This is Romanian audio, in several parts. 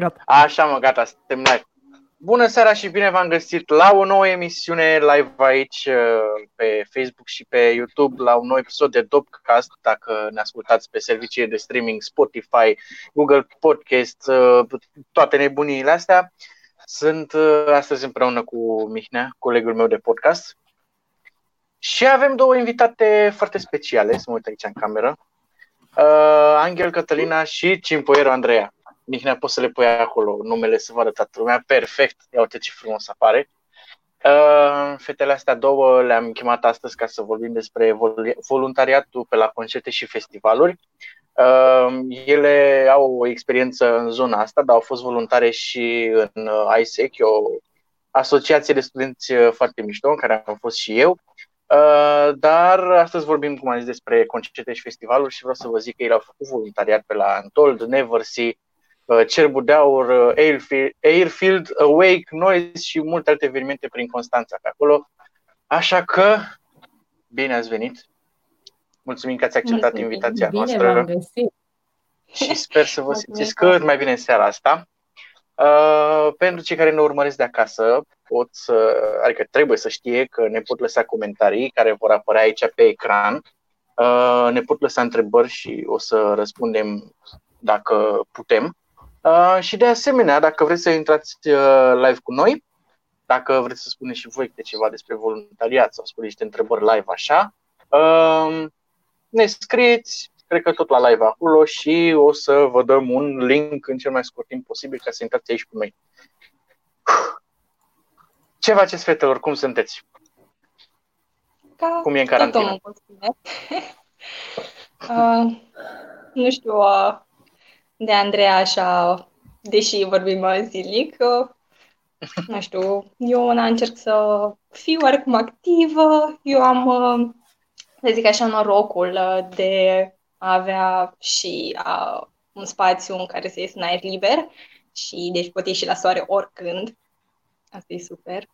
Gata. Așa mă, gata, suntem live. Bună seara și bine v-am găsit la o nouă emisiune live aici uh, pe Facebook și pe YouTube la un nou episod de Dopcast. Dacă ne ascultați pe serviciile de streaming Spotify, Google Podcast, uh, toate nebuniile astea. Sunt uh, astăzi împreună cu Mihnea, colegul meu de podcast. Și avem două invitate foarte speciale, să mă uit aici în cameră. Angel Cătălina și Cimpoiero Andreea. Mihnea, poți să le pui acolo numele să vadă toată lumea. Perfect, ia uite ce frumos apare. Uh, fetele astea două le-am chemat astăzi ca să vorbim despre voluntariatul pe la concerte și festivaluri. Uh, ele au o experiență în zona asta, dar au fost voluntare și în uh, ISEC, o asociație de studenți foarte mișto, în care am fost și eu. Dar astăzi vorbim, cum am zis, despre concerte și festivaluri și vreau să vă zic că ei au făcut voluntariat pe la Untold, Neversea, Uh, Cerbul de Aur, uh, Airfield, Airfield, Awake, Noise și multe alte evenimente prin Constanța pe acolo. Așa că, bine ați venit! Mulțumim că ați acceptat Mulțumim. invitația bine noastră v-am găsit. și sper să vă Mulțumim simțiți foarte cât mai bine în seara asta. Uh, pentru cei care ne urmăresc de acasă, pot să, adică trebuie să știe că ne pot lăsa comentarii care vor apărea aici pe ecran. Uh, ne pot lăsa întrebări și o să răspundem dacă putem. Uh, și de asemenea, dacă vreți să intrați uh, live cu noi, dacă vreți să spuneți și voi câte ceva despre voluntariat sau spuneți niște întrebări live așa, uh, ne scrieți, cred că tot la live acolo și o să vă dăm un link în cel mai scurt timp posibil ca să intrați aici cu noi. Ce faceți, fetelor? Cum sunteți? Ca Cum e în tot carantină? omul pot spune. uh, nu știu, uh, de Andreea așa, deși vorbim uh, zilnic, uh, nu știu, eu una încerc să fiu oarecum activă. Eu am, uh, să zic așa, norocul uh, de a avea și uh, un spațiu în care să ies în aer liber și deci pot ieși la soare oricând. Asta e super.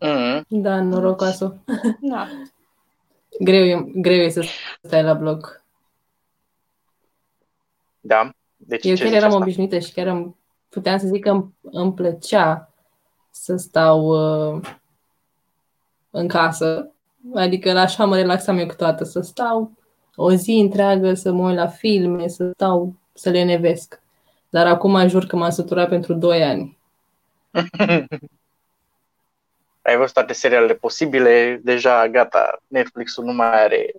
Mm-hmm. Da, norocoasă. Da. Greu e, greu e să stai la bloc. Da. Deci Eu ce chiar zici eram asta? obișnuită și chiar îmi, puteam să zic că îmi, îmi plăcea să stau uh, în casă. Adică la așa mă relaxam eu câteodată, să stau o zi întreagă, să mă uit la filme, să stau, să le nevesc. Dar acum jur că m-am săturat pentru 2 ani. Ai văzut toate serialele posibile, deja gata, Netflix-ul nu mai are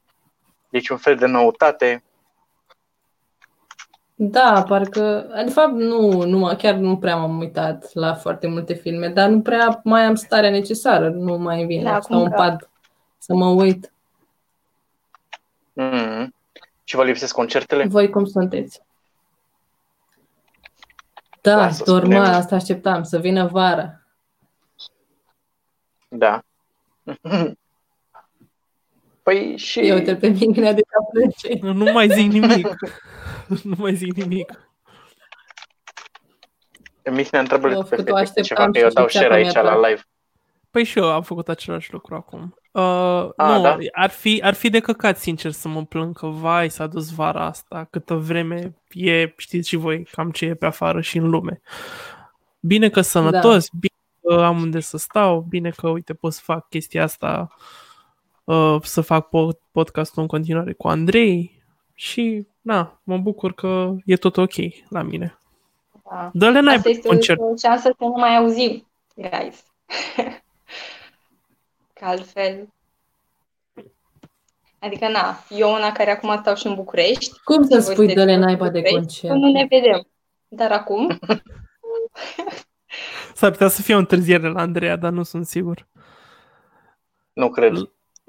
niciun fel de noutate. Da, parcă, de fapt nu, nu, chiar nu prea m-am uitat la foarte multe filme, dar nu prea mai am starea necesară, nu mai vine Da, să stau în acum că- pat să mă uit. Mm-hmm. Și vă lipsesc concertele? Voi cum sunteți? Da, Lasă, normal, spune-mi. asta așteptam, să vină vara. Da. Păi și... Eu uite pe mine de plânge. Nu mai zic nimic. nu mai zic nimic. Mihnea întreabă Eu pe făcut-o, fete câte așteptam ceva, că și eu dau ceapa share mi-a aici la dat. live. Păi și eu am făcut același lucru acum. Uh, A, nu, da? ar, fi, ar fi de căcat, sincer, să mă plâng că, vai, s-a dus vara asta, câtă vreme e, știți și voi, cam ce e pe afară și în lume. Bine că sănătos, bine că am unde să stau, bine că, uite, pot să fac chestia asta, uh, să fac po- podcastul în continuare cu Andrei și, na, mă bucur că e tot ok la mine. da. Dă-le n-ai Asta pe este concert. o șansă să nu mai auzim, guys. Că altfel... Adică, na, eu una care acum stau și în București. Cum să și voi spui sunteți dă-le în naiba de București, concert? Nu ne vedem. Dar acum, S-ar putea să fie o întârziere la Andreea, dar nu sunt sigur. Nu cred.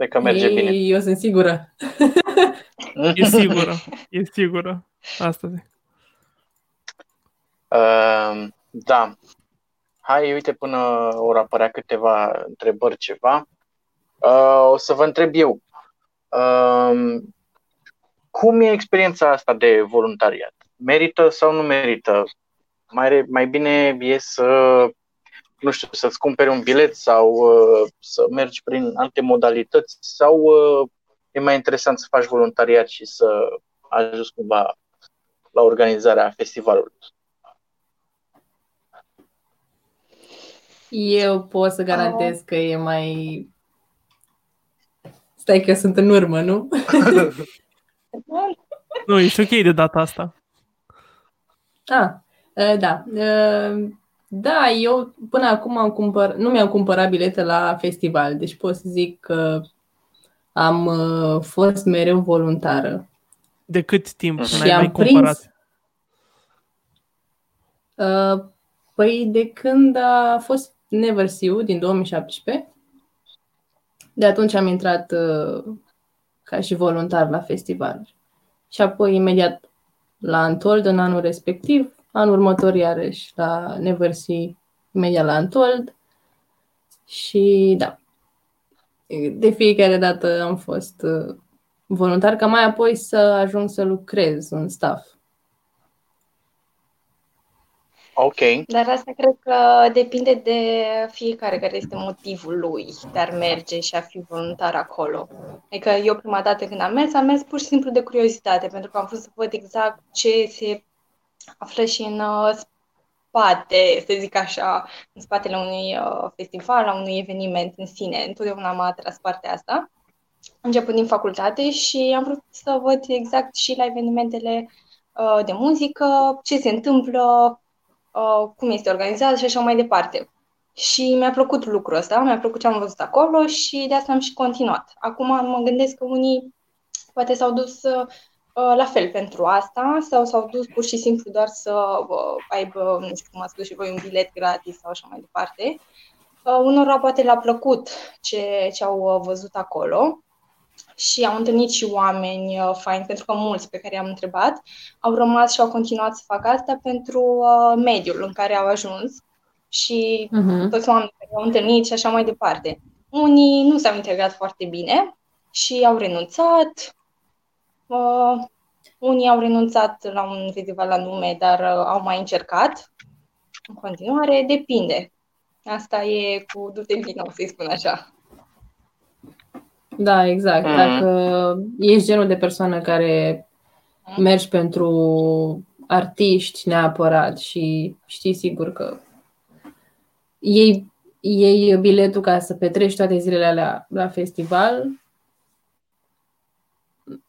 Cred că merge Ei, bine. Eu sunt sigură. E sigură, e sigură. Asta zic. Uh, da. Hai, uite, până vor apărea câteva întrebări, ceva. Uh, o să vă întreb eu. Uh, cum e experiența asta de voluntariat? Merită sau nu merită? Mai, re- mai bine e să, nu știu, să-ți cumperi un bilet sau uh, să mergi prin alte modalități sau uh, e mai interesant să faci voluntariat și să ajuți cumva la organizarea festivalului? Eu pot să garantez că e mai... Stai că sunt în urmă, nu? nu, ești ok de data asta. Ah, uh, da. Uh, Uh, da, eu până acum am cumpăr... nu mi-am cumpărat bilete la festival, deci pot să zic că am uh, fost mereu voluntară. De cât timp Și n-ai am mai cumpărat? prins- Uh, Păi de când a fost Never See You din 2017, de atunci am intrat uh, ca și voluntar la festival. Și apoi imediat la Untold în anul respectiv, anul următor iarăși la Never See, imediat la Untold. Și da, de fiecare dată am fost uh, voluntar, ca mai apoi să ajung să lucrez în staff. Ok. Dar asta cred că depinde de fiecare care este motivul lui de a merge și a fi voluntar acolo. Adică eu prima dată când am mers, am mers pur și simplu de curiozitate, pentru că am vrut să văd exact ce se află și în uh, spate, să zic așa, în spatele unui uh, festival, a unui eveniment în sine. Întotdeauna m-a atras partea asta. Începând din facultate și am vrut să văd exact și la evenimentele uh, de muzică, ce se întâmplă, uh, cum este organizat și așa mai departe. Și mi-a plăcut lucrul ăsta, mi-a plăcut ce am văzut acolo și de asta am și continuat. Acum mă gândesc că unii poate s-au dus uh, la fel pentru asta sau s-au dus pur și simplu doar să uh, aibă, nu știu cum ați spus și voi, un bilet gratis sau așa mai departe. Uh, unora poate le-a plăcut ce, ce au uh, văzut acolo și am întâlnit și oameni uh, faini, pentru că mulți pe care i-am întrebat au rămas și au continuat să facă asta pentru uh, mediul în care au ajuns și Uh-huh. toți oamenii care au întâlnit și așa mai departe. Unii nu s-au integrat foarte bine și au renunțat. Uh, unii au renunțat la un festival la nume, dar uh, au mai încercat. În continuare, depinde. Asta e cu du-te vino, să-i spun așa. Da, exact. Mhm. Dacă ești genul de persoană care mergi pentru artiști neapărat și știi sigur că iei, iei biletul ca să petreci toate zilele alea la festival, mm,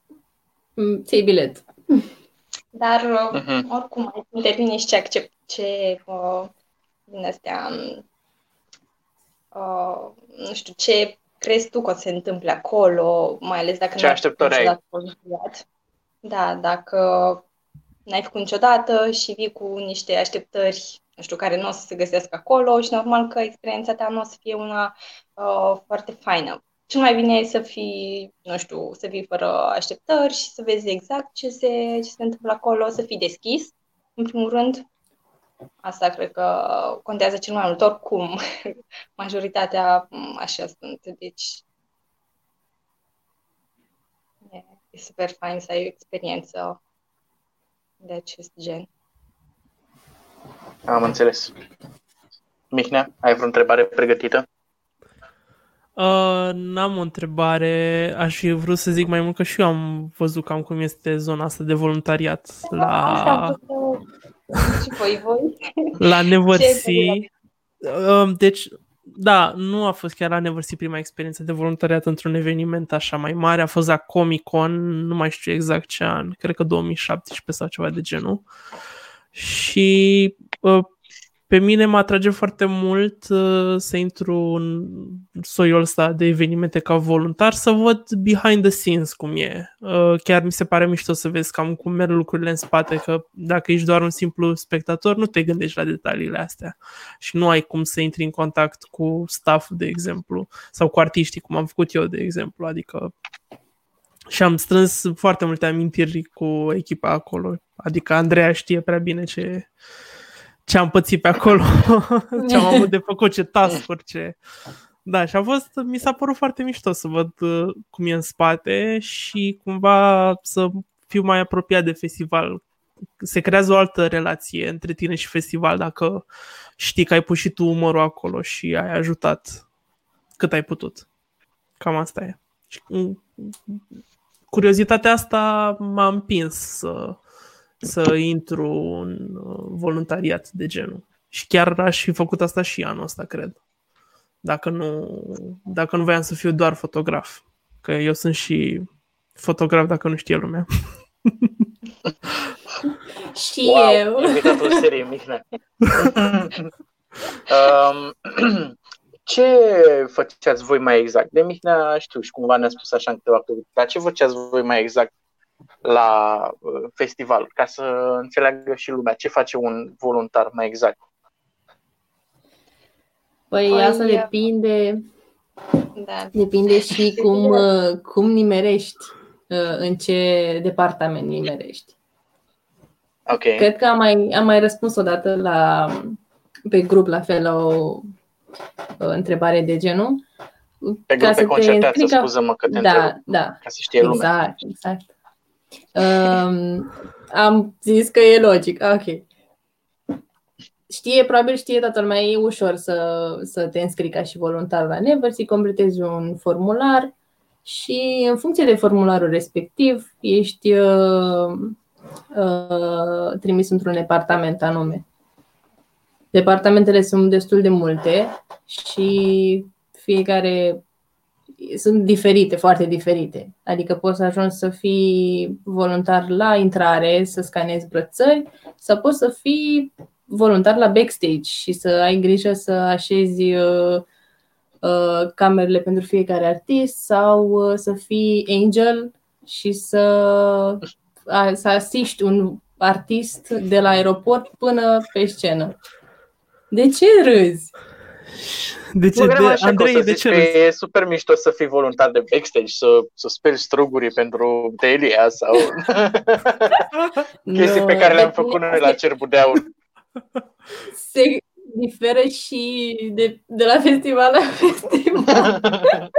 ți iei bilet. Dar, uh, Mhm. oricum, intervine și ce accept, ce, uh, din astea, uh, nu știu, ce crezi tu că o să se întâmple acolo, mai ales dacă Ce n-ai așteptări ai? niciodată voluntariat. Da, dacă n-ai făcut niciodată și vii cu niște așteptări, nu știu, care nu o să se găsească acolo și normal că experiența ta nu o să fie una uh, foarte faină. Cel mai bine e să fii, nu știu, să vii fără așteptări și să vezi exact ce se, ce se întâmplă acolo, să fii deschis, în primul rând. Asta cred că contează cel mai mult. Oricum, majoritatea m, așa sunt. Deci, e, e super fain să ai o experiență de acest gen. Am înțeles. Mihnea, ai vreo întrebare pregătită? Uh, n-am o întrebare. Aș fi vrut să zic mai mult că și eu am văzut cam cum este zona asta de voluntariat Asta la, am vrut să- și voi, voi. la Neversea. Ce Uh, Deci, da, nu a fost chiar la Neversea prima experiență de voluntariat într-un eveniment așa mai mare. A fost la Comic Con, nu mai știu exact ce an, cred că 2017 sau ceva de genul. Și uh, pe mine mă atrage foarte mult uh, să intru în soiul ăsta de evenimente ca voluntar, să văd behind the scenes cum e. Uh, chiar mi se pare mișto să vezi cam cum merg lucrurile în spate, că dacă ești doar un simplu spectator, nu te gândești la detaliile astea. Și nu ai cum să intri în contact cu staff, de exemplu, sau cu artiștii, cum am făcut eu, de exemplu, adică și am strâns foarte multe amintiri cu echipa acolo, adică Andreea știe prea bine ce, ce am pățit pe acolo, ce am avut de făcut, ce task ce... Da, și a fost, mi s-a părut foarte mișto să văd uh, cum e în spate și cumva să fiu mai apropiat de festival. Se creează o altă relație între tine și festival dacă știi că ai pus și tu umărul acolo și ai ajutat cât ai putut. Cam asta e. Și, mm, curiozitatea asta m-a împins să, să intru în uh, voluntariat de genul. Și chiar aș fi făcut asta și anul ăsta, cred. Dacă nu, dacă nu voiam să fiu doar fotograf. Că eu sunt și fotograf dacă nu știe lumea. Și wow, eu. Invitatul serie, Mihnea. um, ce făceați voi mai exact? De Mihnea știu și cumva ne-a spus așa în câteva cuvinte, dar ce făceați voi mai exact la uh, festival, ca să înțeleagă și lumea ce face un voluntar mai exact? Păi, păi asta depinde da. Depinde și cum, uh, cum nimerești, uh, în ce departament nimerești. Okay. Cred că am mai, am mai răspuns odată la, pe grup la fel la o, o întrebare de genul. Pe grup pe concertație, explica... scuză-mă că te da, întreb, da. ca să știe exact, lumea. Exact, um, am zis că e logic. Ok. Știe, probabil știe toată lumea, e ușor să, să te înscrii ca și voluntar la Neversy, completezi un formular și în funcție de formularul respectiv ești uh, uh, trimis într-un departament anume. Departamentele sunt destul de multe și fiecare sunt diferite, foarte diferite. Adică poți să ajungi să fii voluntar la intrare, să scanezi brățări, sau poți să fii voluntar la backstage și să ai grijă să așezi uh, uh, camerele pentru fiecare artist sau uh, să fii angel și să, uh, să asiști un artist de la aeroport până pe scenă. De ce râzi? De ce? De, Andrei, de ce râzi? E super mișto să fii voluntar de backstage, să, să speli strugurii pentru Delia sau chestii no, pe care le-am făcut noi la Cerbul de Aur se diferă și de, de la festival la festival.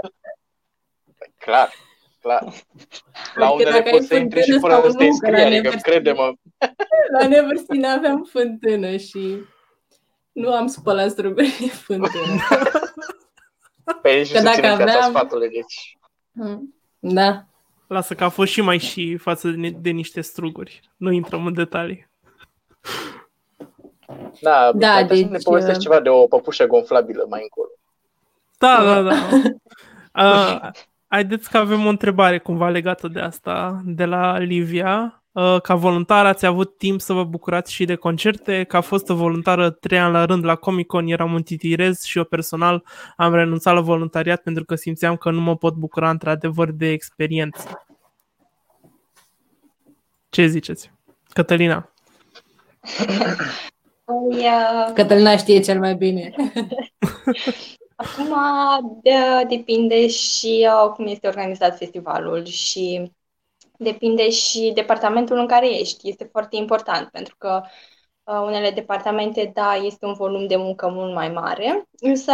clar, clar. La adică unele poți să intri și fără să te înscrii, adică crede-mă. La Neversea nu aveam fântână și nu am spălat struguri de fântână. Păi nici nu dacă aveam... sfatule, deci... Hmm. Da. Lasă că a fost și mai și față de, de niște struguri. Nu intrăm în detalii. Da, da deci... ne povestești uh, ceva de o păpușă gonflabilă mai încolo. Da, da, da. uh, haideți că avem o întrebare cumva legată de asta, de la Livia. Uh, ca voluntar ați avut timp să vă bucurați și de concerte. Ca fost voluntară trei ani la rând la Comic Con, eram un titirez și eu personal am renunțat la voluntariat pentru că simțeam că nu mă pot bucura într-adevăr de experiență. Ce ziceți? Cătălina? Păi, uh... Cătălina știe cel mai bine. Acum de, depinde și uh, cum este organizat festivalul și depinde și departamentul în care ești. Este foarte important pentru că uh, unele departamente, da, este un volum de muncă mult mai mare, însă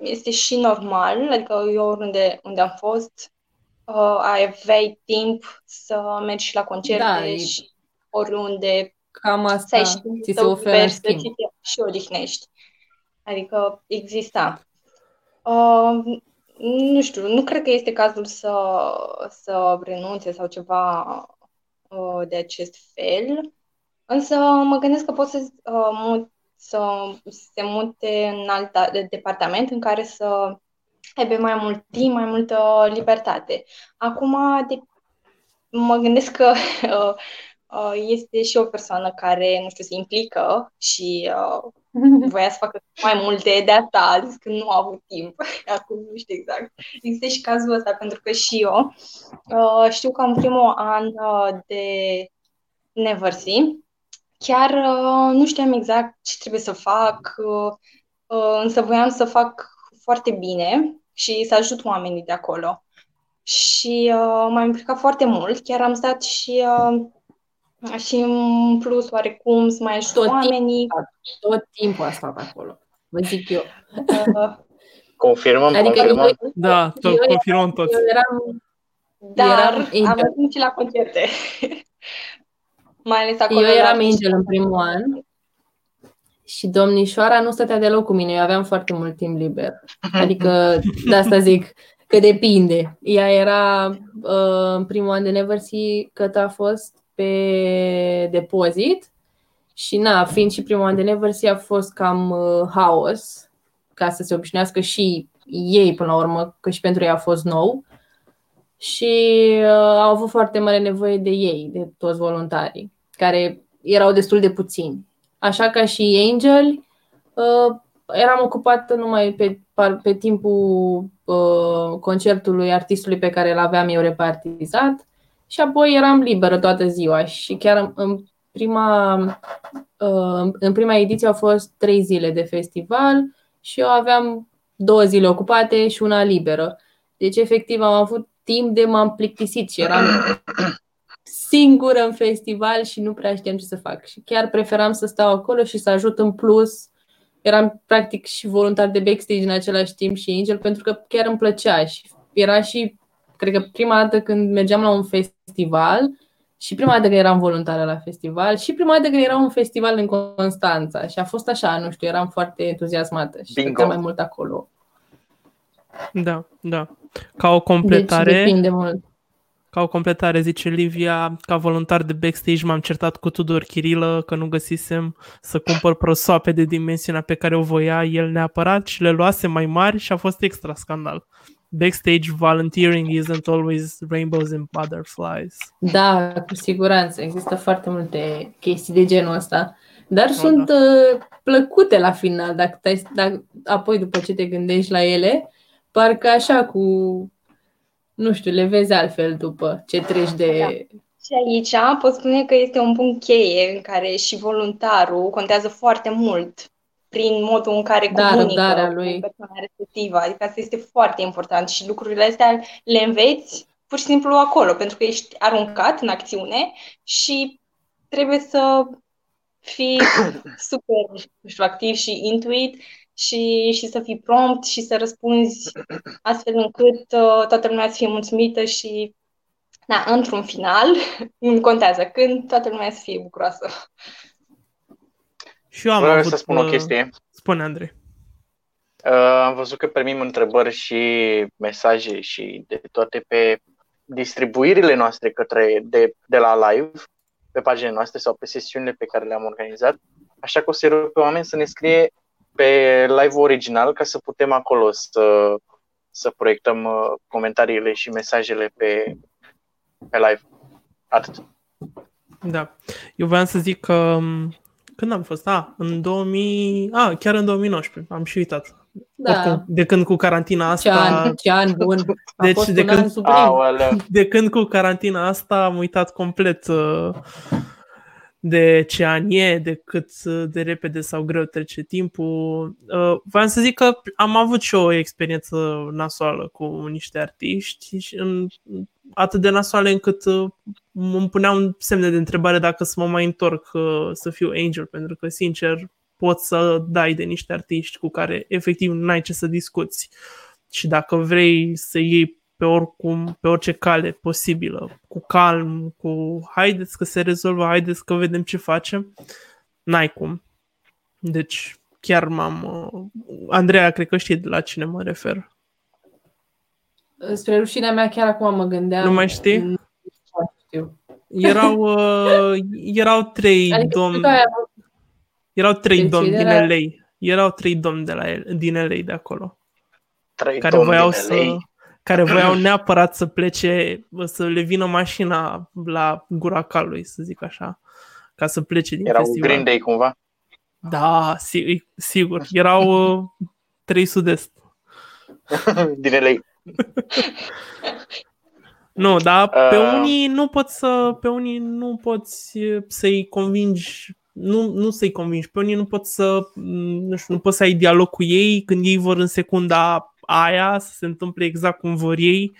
este și normal, adică eu oriunde unde am fost, uh, aveai timp să mergi și la concerte da, și oriunde Cam asta ți se oferă în schimb. Și odihnești. Adică exista. Uh, nu știu, nu cred că este cazul să, să renunțe sau ceva uh, de acest fel, însă mă gândesc că pot să, uh, mut, să se mute în alt departament în care să aibă mai mult timp, mai multă libertate. Acum, de, mă gândesc că uh, Uh, este și o persoană care, nu știu, se implică și uh, voia să facă mai multe de asta, a zis că nu a avut timp. Acum nu știu exact. Există și cazul ăsta, pentru că și eu uh, știu că în primul an uh, de Neversea, chiar uh, nu știam exact ce trebuie să fac, uh, uh, însă voiam să fac foarte bine și să ajut oamenii de acolo. Și uh, m-am implicat foarte mult, chiar am stat și uh, și în plus, oarecum, să mai ajut tot oamenii. Timpul, tot timpul a stat acolo, vă zic eu. confirmăm, adică confirmăm. Eu, da, tot eu confirmăm toți. Eu eram, dar eram am avut și la concerte. mai ales acolo. Eu eram angel în primul an și domnișoara nu stătea deloc cu mine. Eu aveam foarte mult timp liber. Adică, de asta zic, că depinde. Ea era uh, în primul an de Neversea, cât a fost pe depozit Și na, fiind și prima oară de Neversea a fost cam uh, haos, ca să se obișnuiască și ei până la urmă, că și pentru ei a fost nou. Și uh, au avut foarte mare nevoie de ei, de toți voluntarii, care erau destul de puțini. Așa ca și Angel, uh, eram ocupată numai pe, pe timpul uh, concertului artistului pe care îl aveam eu repartizat și apoi eram liberă toată ziua și chiar în prima, uh, în prima ediție au fost trei zile de festival și eu aveam două zile ocupate și una liberă. Deci, efectiv, am avut timp de m-am plictisit și eram singură în festival și nu prea știam ce să fac. Și chiar preferam să stau acolo și să ajut în plus. Eram practic și voluntar de backstage în același timp și Angel pentru că chiar îmi plăcea și era și, cred că prima dată când mergeam la un festival și prima dată când eram voluntară la festival și prima dată când era un festival în Constanța și a fost așa, nu știu, eram foarte entuziasmată și Bingo. mai mult acolo. Da, da. Ca o completare. Deci depinde mult. Ca o completare, zice Livia, ca voluntar de backstage m-am certat cu Tudor Chirilă că nu găsisem să cumpăr prosoape de dimensiunea pe care o voia el neapărat și le luase mai mari și a fost extra scandal. Backstage volunteering isn't always rainbows and butterflies. Da, cu siguranță. Există foarte multe chestii de genul ăsta. Dar oh, sunt da. uh, plăcute la final, dacă, dacă apoi după ce te gândești la ele, parcă așa cu nu știu, le vezi altfel după ce treci de... Da. Și aici pot spune că este un punct cheie în care și voluntarul contează foarte mult prin modul în care da, comunică lui. persoana respectivă. Adică asta este foarte important și lucrurile astea le înveți pur și simplu acolo, pentru că ești aruncat în acțiune și trebuie să fii super nu știu, activ și intuit și, și să fii prompt și să răspunzi astfel încât uh, toată lumea să fie mulțumită și, da, într-un final, nu contează când, toată lumea să fie bucuroasă. Și eu am Vreau avut, să spun o uh, chestie. Spune, Andrei. Uh, am văzut că primim întrebări și mesaje și de toate pe distribuirile noastre către de, de la live, pe paginile noastre sau pe sesiunile pe care le-am organizat. Așa că o să rog pe oameni să ne scrie pe live original ca să putem acolo să, să proiectăm uh, comentariile și mesajele pe, pe live. Atât. Da. Eu vreau să zic că um, când am fost? Ah, în 2000... Ah, chiar în 2019. Am și uitat. Da. Oricum, de când cu carantina asta... Ce an, ce an bun. A deci de când, de când cu carantina asta am uitat complet uh, de ce an e, de cât de repede sau greu trece timpul. Uh, vreau să zic că am avut și o experiență nasoală cu niște artiști și în, atât de nasoale încât uh, îmi puneam semne de întrebare dacă să mă mai întorc uh, să fiu angel, pentru că, sincer, poți să dai de niște artiști cu care efectiv n-ai ce să discuți. Și dacă vrei să iei pe oricum, pe orice cale posibilă, cu calm, cu haideți că se rezolvă, haideți că vedem ce facem, n-ai cum. Deci chiar m-am... Uh, Andreea, cred că știi de la cine mă refer. Spre rușinea mea, chiar acum mă gândeam... Nu mai știi? Nu știu. Erau, uh, erau trei adică domni... Erau trei deci domni din la... LA. Erau trei domni de la el, din LA de acolo. Trei care voiau să... LA care voiau neapărat să plece, să le vină mașina la gura calului, să zic așa, ca să plece din Erau festival. Green Day cumva? Da, sigur. Erau uh, trei sud-est. din LA. nu, dar pe uh... unii nu poți să, pe unii nu poți să-i convingi nu, nu să-i convingi pe unii, nu poți să nu, știu, nu poți să ai dialog cu ei când ei vor în secunda aia să se întâmple exact cum vor ei,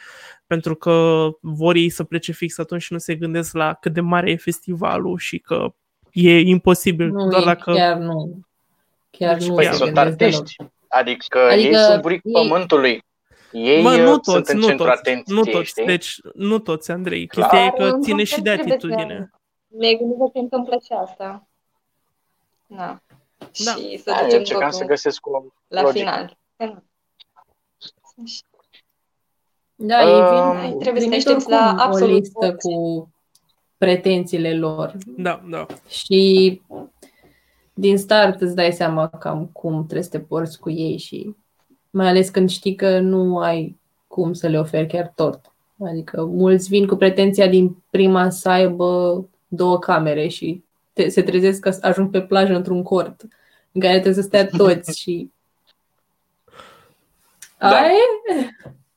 pentru că vor ei să plece fix atunci și nu se gândesc la cât de mare e festivalul și că e imposibil. Nu, doar dacă... chiar nu. Chiar deci, nu păi sunt artiști. Adică, adică ei sunt buric ei... pământului. Ei Mă, nu toți, sunt în nu centru toți, atenției, nu toți, știi? deci nu toți, Andrei. Chestia e că ține și de atitudine. Mi-ai gândit că se întâmplă și asta. Da. Da. Și să da, ducem totul să găsesc o la logică. final. Da, uh, ei vin, trebuie să te aștepți la absolut o listă cu pretențiile lor. Da, da. Și din start îți dai seama cam cum trebuie să te porți cu ei și mai ales când știi că nu ai cum să le oferi chiar tot. Adică mulți vin cu pretenția din prima să aibă două camere și te, se trezesc că ajung pe plajă într-un cort în care trebuie să stea toți și... Da. Ai?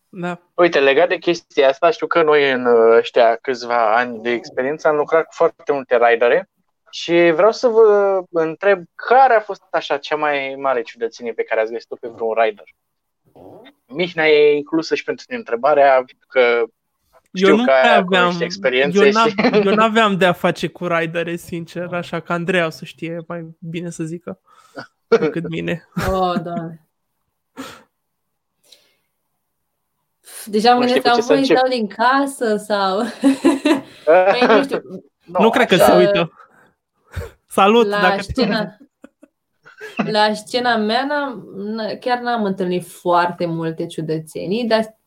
Da. Uite, legat de chestia asta, știu că noi în ăștia câțiva ani de experiență am lucrat cu foarte multe ridere și vreau să vă întreb care a fost așa cea mai mare ciudățenie pe care ați găsit-o pe vreun rider? Mihnea e inclusă și pentru tine întrebarea, că știu Eu nu că prea ai acum aveam, niște experiențe eu, și... n-am, eu n-aveam de a face cu ridere, sincer, așa că Andreea o să știe mai bine să zică decât mine. Oh, doamne. Deja mă Nu știu gândesc, cu am ce să voi încep. stau din casă sau... Păi, nu știu, Nu, nu cred că așa- se uită. Salut! la dacă scena, la scena mea n-am, n- chiar n-am întâlnit foarte multe ciudățenii, dar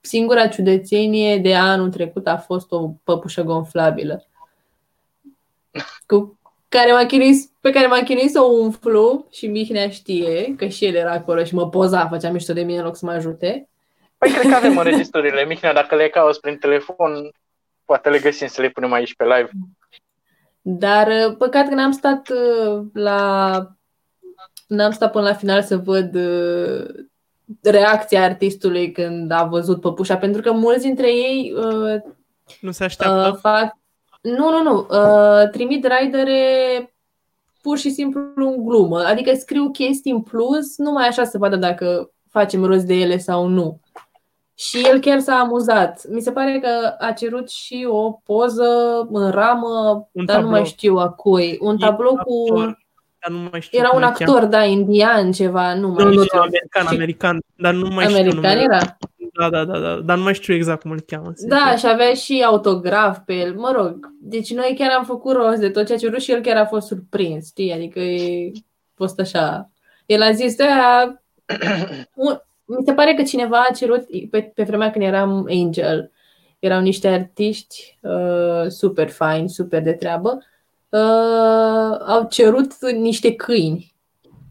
singura ciudățenie de anul trecut a fost o păpușă gonflabilă cu care m-a chinuit, pe care m-a chinuit să o umflu și Mihnea știe că și el era acolo și mă poza, făcea mișto de mine în loc să mă ajute. Păi cred că avem înregistrările. Mihnea, dacă le cauți prin telefon, poate le găsim să le punem aici pe live. Dar uh, păcat că n-am stat uh, la n-am stat până la final să văd uh, reacția artistului când a văzut păpușa, pentru că mulți dintre ei uh, nu se așteaptă. uh, fac nu, nu, nu, uh, trimit ridere pur și simplu în glumă, adică scriu chestii în plus, numai așa să vadă dacă facem rost de ele sau nu. Și el chiar s-a amuzat. Mi se pare că a cerut și o poză în ramă, Un dar nu mai tablou. știu a cui. Un E tablou un cu... actor, dar nu mai știu Era cum un îl cheamă. actor, da, indian, ceva, nu mai Nu, nu, știu. nu, american, Și- american, dar nu mai știu American numele. era? Da, da, da, da, dar nu mai știu exact cum îl cheamă. sincer. Da, și avea și autograf pe el. Mă rog, deci noi chiar am făcut rost de tot ceea ce a cerut și el chiar a fost surprins, știi? Adică e a fost așa. El a zis, da, un, mi se pare că cineva a cerut, pe, pe vremea când eram Angel, erau niște artiști uh, super faini, super de treabă, uh, au cerut niște câini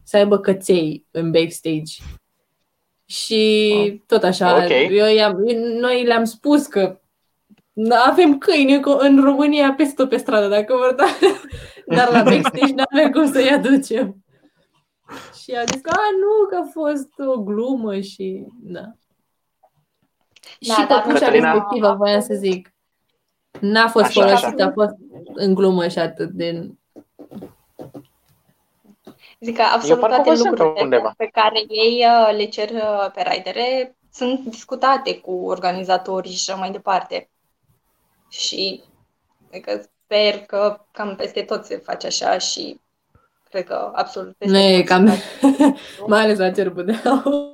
să aibă căței în backstage. Și tot așa, Ok. eu i-am, noi le-am spus că avem câini în- în România peste tot pe stradă, dacă vor da. Dar la backstage nu avem cum să-i aducem. Și a zis că, a, nu, că a fost o glumă și, da. Da, și dar păpușa Cătălina- respectivă, voiam să zic. N-a fost Așa, folosită, așa. a fost în glumă și atât. De... Zic că absolut parcă toate văzusem pe lucrurile undeva. pe care ei uh, le cer uh, pe ridere sunt discutate cu organizatorii și așa mai departe. Și adică sper că cam peste tot se face așa și cred că absolut peste Nu e tot se cam... face. Mai ales la cerbul de aur.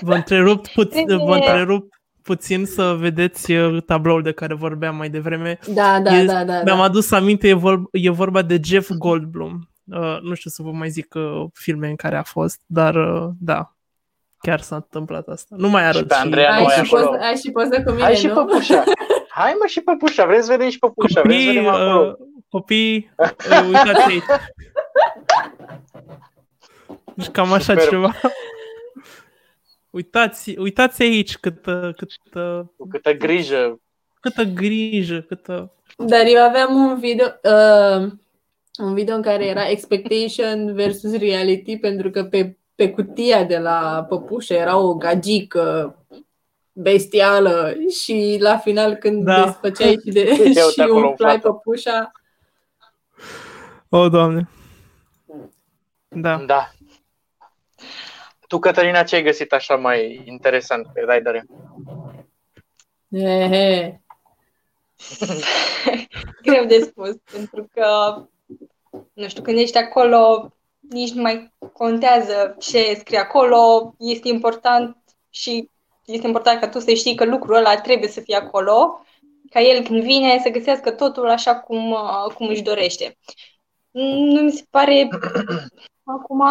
Vă întrerup, puțin, Trebuie- vă întrerup puțin să vedeți uh, tabloul de care vorbeam mai devreme. Da, da, E- da, da. Mi-am da. adus aminte, e, vor, e vorba de Jeff Goldblum. Uh, nu știu să vă mai zic uh, filme în care a fost, dar uh, da, chiar s-a întâmplat asta. Nu mai arăt pe Andreea Ai noi și, acolo. poză, ai și poză cu mine, Hai și nu? păpușa. Hai mă și păpușa. Vreți să vedem și păpușa. Vreți să Copii, vedem acolo. uh, copii, uh, uitați aici. Deci cam așa Superb. ceva. Uitați, uitați aici câtă, câtă, Cu câtă grijă. câtă grijă, câtă... Dar eu aveam un video, uh, un video în care era expectation versus reality, pentru că pe, pe cutia de la păpușă era o gagică bestială și la final când Da. da. desfăceai și, de, Uite, uite și acolo în umflai față. păpușa, O, Doamne. Da. Da. Tu, Cătălina, ce ai găsit așa mai interesant pe ridere? he, he. Greu de spus, pentru că, nu știu, când ești acolo, nici nu mai contează ce scrie acolo, este important și este important ca tu să știi că lucrul ăla trebuie să fie acolo, ca el când vine să găsească totul așa cum, uh, cum își dorește. Nu mi se pare acum,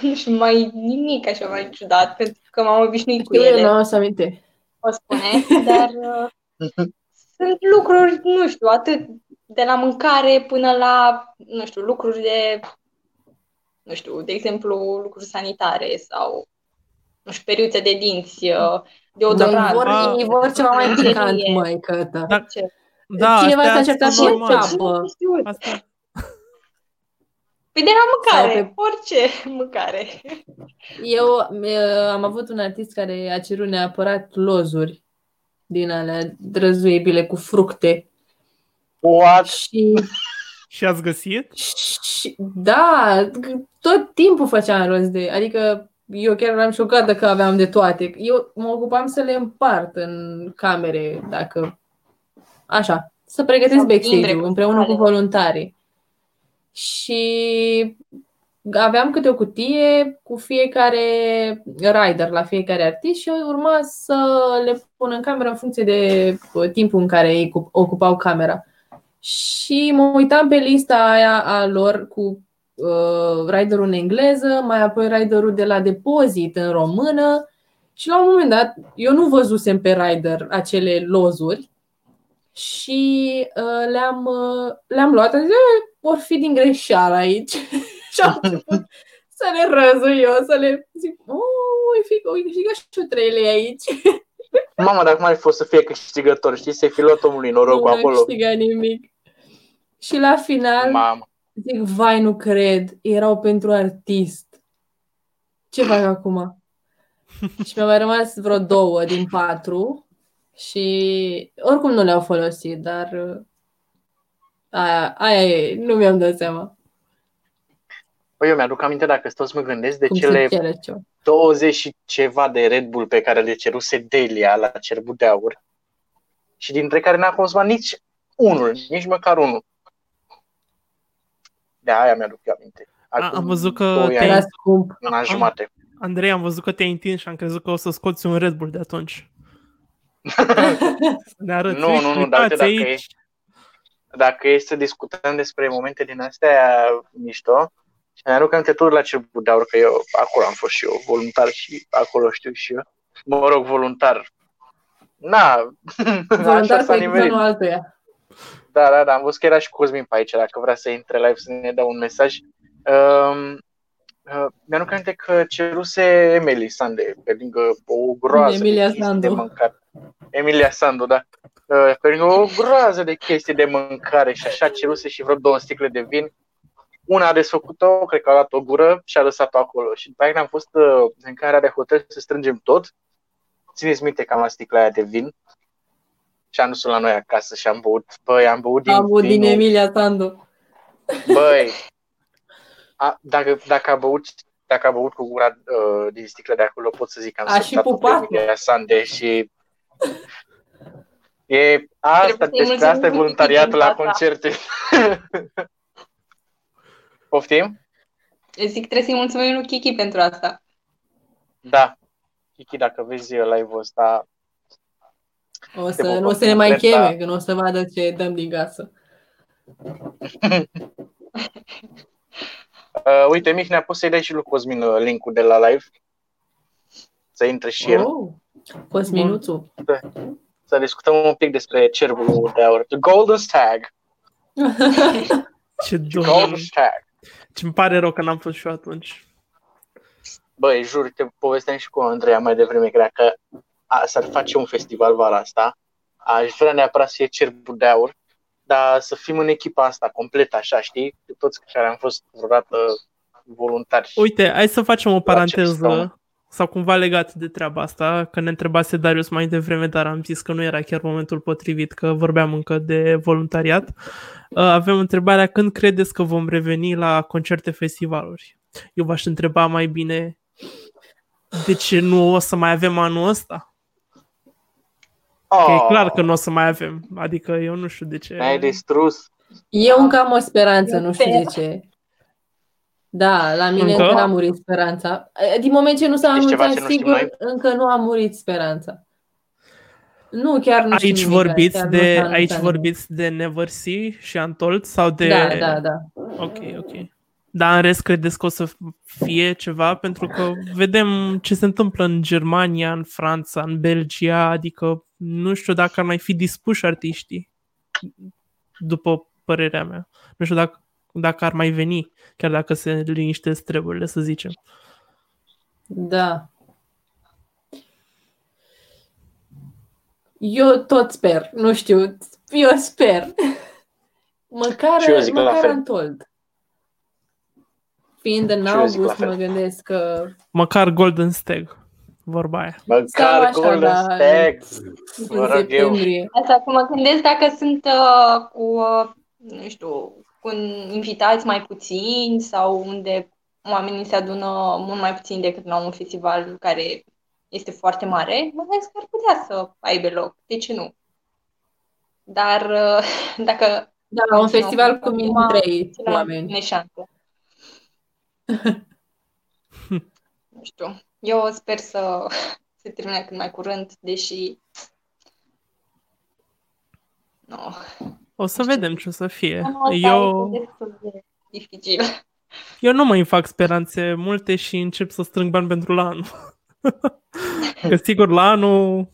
nu știu, mai nimic așa mai ciudat, pentru că m-am obișnuit cu Știu, eu ele nu o să aminte. o spune, dar uh, sunt lucruri, nu știu, atât de la mâncare până la, nu știu, lucruri de nu știu, de exemplu, lucruri sanitare sau, nu știu, periuțe de dinți, uh, deodorant. Dar vor, Ah. ei vor ceva mai Lenjerie. picant, mai cătă. Da. Ce? Da, Cineva astea s-a certat sunt cu normal. ceapă. Nu știu. Asta, Păi de la mâncare, Sau pe- orice mâncare. Eu uh, am avut un artist care a cerut neapărat lozuri din alea drăzuibile cu fructe. What? Și, și ați găsit? și da, tot timpul făceam rost de, adică eu chiar eram șocată că aveam de toate. Eu mă ocupam să le împart în camere, dacă așa, să pregătesc Sau timbre backstage-ul împreună cu postale. voluntarii. Și aveam câte o cutie cu fiecare rider la fiecare artist și eu urma să le pun în cameră în funcție de uh, timpul în care ei cu- ocupau camera. Și mă uitam pe lista aia a lor cu uh, riderul în engleză, mai apoi riderul de la depozit în română și la un moment dat eu nu văzusem pe rider acele lozuri și uh, le-am, uh, le-am luat, am zis, "Eh, vor fi din greșeală aici. și am început să le răzui eu, să le zic, oh, oi fi, oi câștigat și eu 3 lei aici. Mama, dacă mai fost să fie câștigător, știi, să-i fi luat omului norocul nu am acolo. câștigat nimic. Și la final, Mamă. zic, vai, nu cred, erau pentru artist. Ce fac acum? și mi-au mai rămas vreo două din patru și oricum nu le-au folosit, dar uh, aia, aia e, nu mi-am dat seama. Păi eu mi-aduc aminte dacă toți mă gândesc de cum cele se cere ceva. 20 și ceva de Red Bull pe care le ceruse Delia la cerbul de aur și dintre care n-a consumat nici unul, nici măcar unul. De aia mi-aduc eu aminte. A, Acum am văzut că doi te-ai, ani, Era scump. un an jumate. Andrei, am văzut că te-ai întins și am crezut că o să scoți un Red Bull de atunci. Să ne arăți, Nu, uite, nu, nu, dar uite, uitați dacă aici. Dacă e să discutăm despre momente din astea mișto, și mi aduc aminte tot la cerbul de aur, că eu acolo am fost și eu voluntar și acolo știu și eu. Mă rog, voluntar. Na, Voluntar așa s-a pe nimerit. examenul altuia. Da, da, da, am văzut că era și Cosmin pe aici, dacă vrea să intre live să ne dea un mesaj. Um, uh, mi-am aminte că ceruse Emily Sande pe lângă o groază Emilia de chestii Sandu. de mâncare. Emilia Sandu, da. Uh, pe lângă o groază de chestii de mâncare și așa ceruse și vreo două sticle de vin. Una a desfăcut-o, cred că a luat o gură și a lăsat-o acolo. Și după aia când am fost uh, în care de hotel să strângem tot, țineți minte că am luat sticla aia de vin și am dus la noi acasă și am băut, băi, am băut din Am avut din vinul Emilia Sandu. Băi, a, dacă, dacă, a băut, dacă a băut cu gura uh, din sticlă de acolo, pot să zic că am A și săptat pupat-o. pe Emilia Sande și e asta, Trebuie să-i despre asta e mulțumim voluntariatul la pentru asta. concerte. Poftim? Zic, trebuie să-i mulțumim lui Kiki pentru asta. Da. Kiki, dacă vezi live-ul ăsta, O Te să, vom nu o să ne mai completa. cheme, că nu o să vadă ce dăm din casă. uh, uite, Mihnea, poți să-i dai și lui Cosmin uh, link-ul de la live? Să intre și el. Oh, Cosminuțul. Să discutăm un pic despre cerbul de aur. The Golden Stag. Ce Golden doamne. Stag. Ce-mi pare rău că n-am fost și eu atunci. Băi, jur, te povesteam și cu Andreea mai devreme, că dacă a, s-ar face un festival vara asta, aș vrea neapărat să fie cerbul de aur, dar să fim în echipa asta complet așa, știi? Cu toți care am fost vreodată voluntari. Uite, hai să facem o La paranteză Chepstow. sau cumva legat de treaba asta, că ne întrebase Darius mai devreme, dar am zis că nu era chiar momentul potrivit, că vorbeam încă de voluntariat. Uh, Avem întrebarea când credeți că vom reveni la concerte festivaluri? Eu v-aș întreba mai bine de ce nu o să mai avem anul ăsta? Că e Oh, clar că nu o să mai avem. Adică eu nu știu de ce. Ne-ai distrus. Eu încă am o speranță, nu știu de Sper. ce. Da, la mine Încă? încă n-a murit speranța. Din moment ce nu s-a Deci ceva anunțat, ce nu știm sigur, noi? încă nu a murit speranța. Nu, chiar nu știu Aici nimic, vorbiți chiar nu de s-a anunțat aici nimic. vorbiți de Never See și Untold sau de Da, da, da. Ok, ok. Dar în rest credeți că o să fie ceva? Pentru că vedem ce se întâmplă în Germania, în Franța, în Belgia, adică nu știu dacă ar mai fi dispuși artiștii, după părerea mea. Nu știu dacă dacă ar mai veni, chiar dacă se liniștesc treburile, să zicem. Da. Eu tot sper, nu știu, eu sper. Măcar, Și eu zic la măcar fel. Antold. Fiind în Și eu zic la august, fel. mă gândesc că Măcar Golden Stag, vorba aia. Sau Măcar așa, Golden da. Stag. în Mă rog eu. septembrie. Asta că mă gândesc dacă sunt uh, cu, uh, nu știu, cu invitați mai puțini sau unde oamenii se adună mult mai puțin decât la un festival care este foarte mare, mă gândesc că ar putea să aibă loc. De ce nu? Dar uh, dacă Da, la un Nu, festival cu minim acum trei ținem oameni. neșanță. Nu știu. Eu sper să se termine cât mai curând, deși nu. O să vedem ce o să fie. Anul ăsta Eu, este destul de dificil. eu nu mai fac speranțe multe și încep să strâng bani pentru la anul. Că sigur la anul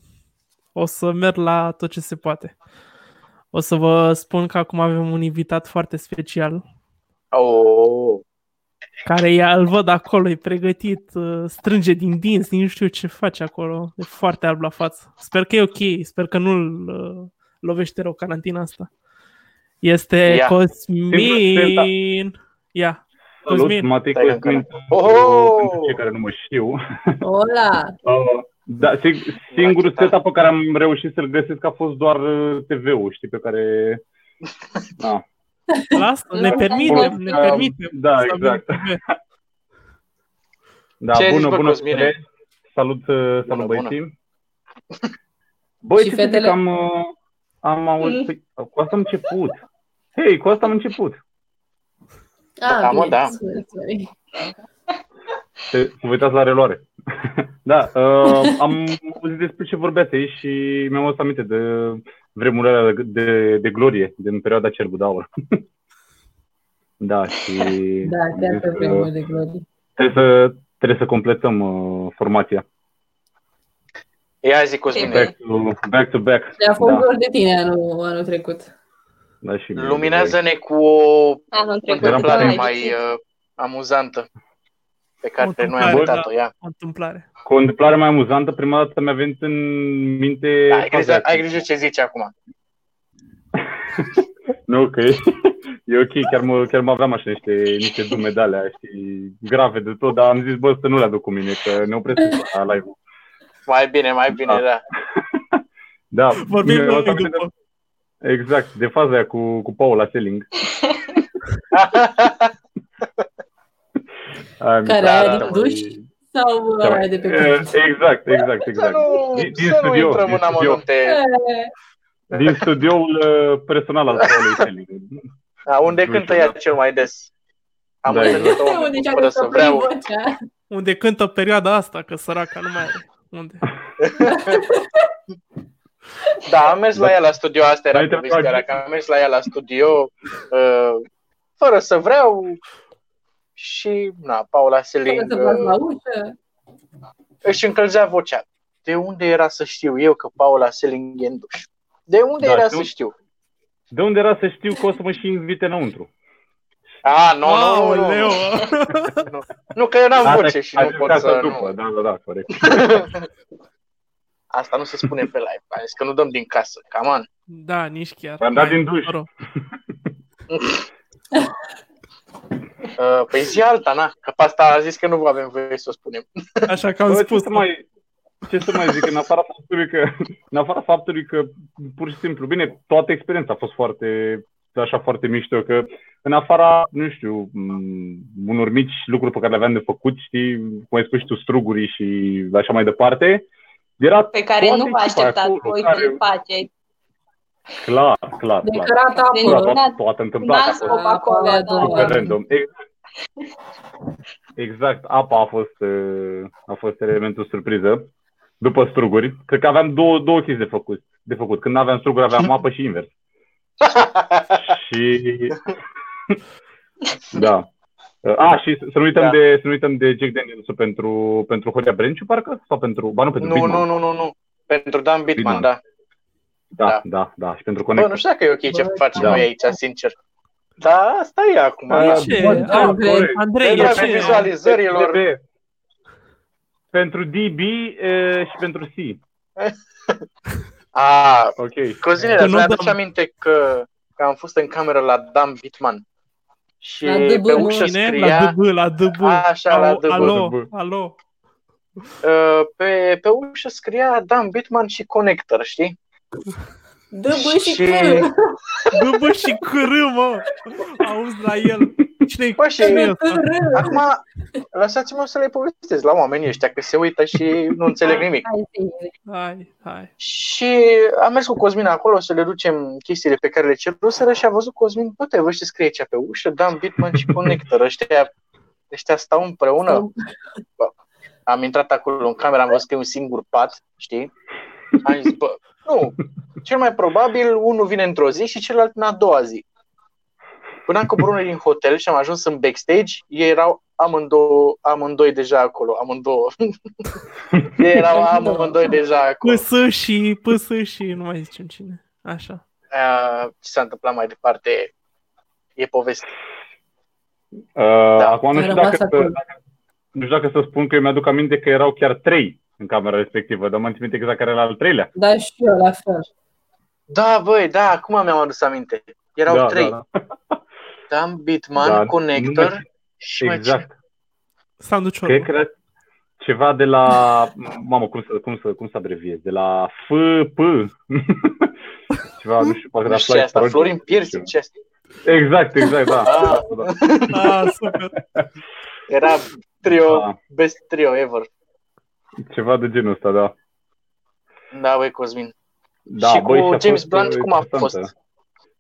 o să merg la tot ce se poate. O să vă spun că acum avem un invitat foarte special Oh, care e, îl văd acolo, e pregătit, uh, strânge din dinți, nici nu știu ce face acolo, e foarte alb la față. Sper că e ok, sper că nu-l uh, lovește rău carantina asta. Este Ia. Cosmin! Ia, Salut, Cosmin, Matei Stai Cosmin, încă. pentru, Oh! pentru cei care nu mă știu. Ola! Uh, da, sig- singurul ce tare. setup pe care am reușit să-l găsesc a fost doar uh, TV-ul, știi, pe care... Da, lasă, ne Nu, permite, nu, ne uh, permite. da, să avem exact. TV. da Ce ai zis, bună, bă, bună, Cosmine? fetele. Salut, uh, salut Bună, băieții. Băi, Și ce să zic, fetele? am, uh, am auzit, Mm. păi, cu asta am început. Hei, cu asta am început. Ah, Da, mă, bine, da. sorry, sorry. Te, vă uitați la reloare. da, uh, am auzit despre ce vorbeați aici și mi-am adus aminte de vremurile alea de, de, de glorie, din perioada Cerbul de Aur. da, și Da, am chiar zis pe că vremuri de glorie. trebuie, să, trebuie să completăm uh, formația. ia zi Cosmine. Back to back. To back. Le-a fost Da, dor de tine anul, anul trecut. da, și mie. Luminează-ne cu o Anul trecut. întâmplare mai mai dificil. uh, amuzantă pe care O noi am întâmplare, uitat-o. Ia. O întâmplare. Cu o întâmplare mai amuzantă, prima dată mi-a venit în minte... Da, ai, grijă, faza ai cu- grijă ce zici acum. Nu, că e, e ok, chiar mă, chiar mă aveam așa niște, niște dume de alea, știi, grave de tot, dar am zis, bă, să nu le aduc cu mine, că ne opresc la live-ul. Mai bine, mai bine, Da. da. Da, Vorbim mi-a noi adus aminte după. de- Exact, de faza aia cu, cu Paula Selling. Aia mi se Care, pare aia cea din mai- duș? Sau cea mai- aia de pe E, pământ? Exact, exact, Să exact. nu, Din, din să nu studio, intrăm din în studio, amănunte. din studioul uh, personal al Paulei Selling. Da, unde Nu cântă știu, ea da. cel mai des? Am Da, întâlnit-o Unde și-a fără să descoperit vreau. vocea. Unde cântă perioada asta, că săraca nu mai are. Unde? Da, am mers la ea la studio, asta Da, era uite, povestea, da. că am mers la ea la studio uh, fără să vreau și, na, Paula Fără Selling să bați la uh, ușă. își încălzea vocea. De unde era să știu eu că Paula Selling e în duș? De unde Da, era de să unde- știu? De unde era să știu că o să mă și invite înăuntru? A, nu, nu, nu, Aoleu! nu. Nu, că eu n-am Asta- voce și asta nu pot asta să... după, Nu. Da, da, da, corect. Asta nu se spune pe live. Am zis că nu dăm din casă. Cam an. Da, nici chiar. Am dat Hai, din duș. mă rog. Uh, păi zi alta, na. Că pe asta a zis că nu avem voie să o spunem. Așa că am Bă, spus. ce să mai, ce să mai zic, în afara faptului că, în afara faptului că, pur și simplu, bine, toată experiența a fost foarte, așa foarte mișto, că în afara, nu știu, m, unor mici lucruri pe care le aveam de făcut, știi, cum ai spus și tu, struguri și așa mai departe, era Pe care toată nu vă echipa așteptați acolo, voi care- să-l faceți. Clar, clar, De clar. cărat Deci, Da, apă. nu- toată, toată întâmplată. n-a a fost scop acolo, Apa aia da. super doar. random. Exact. Exact, apa a fost, uh, a fost elementul surpriză. După struguri, cred că aveam două, două chestii de făcut. De făcut. Când aveam struguri, aveam apă și invers. și... da. A, și să nu uităm, Da. de, să nu uităm de Jack Daniels pentru, pentru Horia Brenciu, parcă? Sau pentru... Ba nu, pentru nu, Bitman. nu, nu, nu, nu. Pentru Dan Bitman, Bitman. da. Da, da. da, da. Și pentru Bă, Connect. nu știu dacă e ok ce Bă, facem da. noi aici, sincer. Da, asta e acum. Da, Da, ce? bun, Ah, Andrei, Andrei, Andrei, de dragul ce? vizualizărilor. DB. Pentru DB e, și pentru C. A, Ok. Cozine, Că dar nu mi-aduce dăm- aminte că, că am fost în cameră la Dan Bitman. Și La DB, pe nu? ușă Cine? La scria, DB, la DB. Așa, la Alo, DB. Alo, DB. alo. uh, pe, pe ușă scria Dan Bitman și Connector, știi? Dă bă și Și- că. DB și cârâ, mă. Auzi la el. Cine-i Bă, și- cine e ăsta? Acum, lăsați-mă să le povestesc la oamenii ăștia, că se uită și nu înțeleg nimic. Hai, zi. Hai, hai. Și am mers cu Cosmin acolo să le ducem chestiile pe care le ceruseră și a văzut Cosmin, bă, te văd ce scrie aici pe ușă, Dan Bitman și Connector, ăștia, ăștia stau împreună. Am intrat acolo în cameră, am văzut că e un singur pat, știi? Am zis, bă, nu, cel mai probabil unul vine într-o zi și celălalt în a doua zi. Până am coborât din hotel și am ajuns în backstage, ei erau amândouă, amândoi deja acolo, amândouă. ei erau amândoi deja acolo. PS și, PS și, nu mai zicem cine. Așa. Uh, ce s-a întâmplat mai departe e poveste. Uh, Da. Acum nu Ai știu, rămas dacă, acolo. să, nu știu dacă să spun că eu mi-aduc aminte că erau chiar trei în camera respectivă, dar mă țin minte exact care era al treilea. Da, și eu la fel. Da, băi, da, acum mi-am adus aminte. Erau da, trei. Da, da. Dan Bitman, Da, Connector nu mai- și mai Exact. Sandu Cred Ciorbu. că era ceva de la... Mamă, cum să, cum să, cum să abreviez? De la FP. ceva, nu știu, poate Nu de la știu ce e asta, Flight Florin Project. Piercing, ce asta? Exact, exact, da. Ah. da, Ah, super. Era trio, da. best trio ever. Ceva de genul ăsta, da. Da, băi, Cosmin. Da, și băi, cu a James fost, Blunt, uh, cum a interesantă. fost?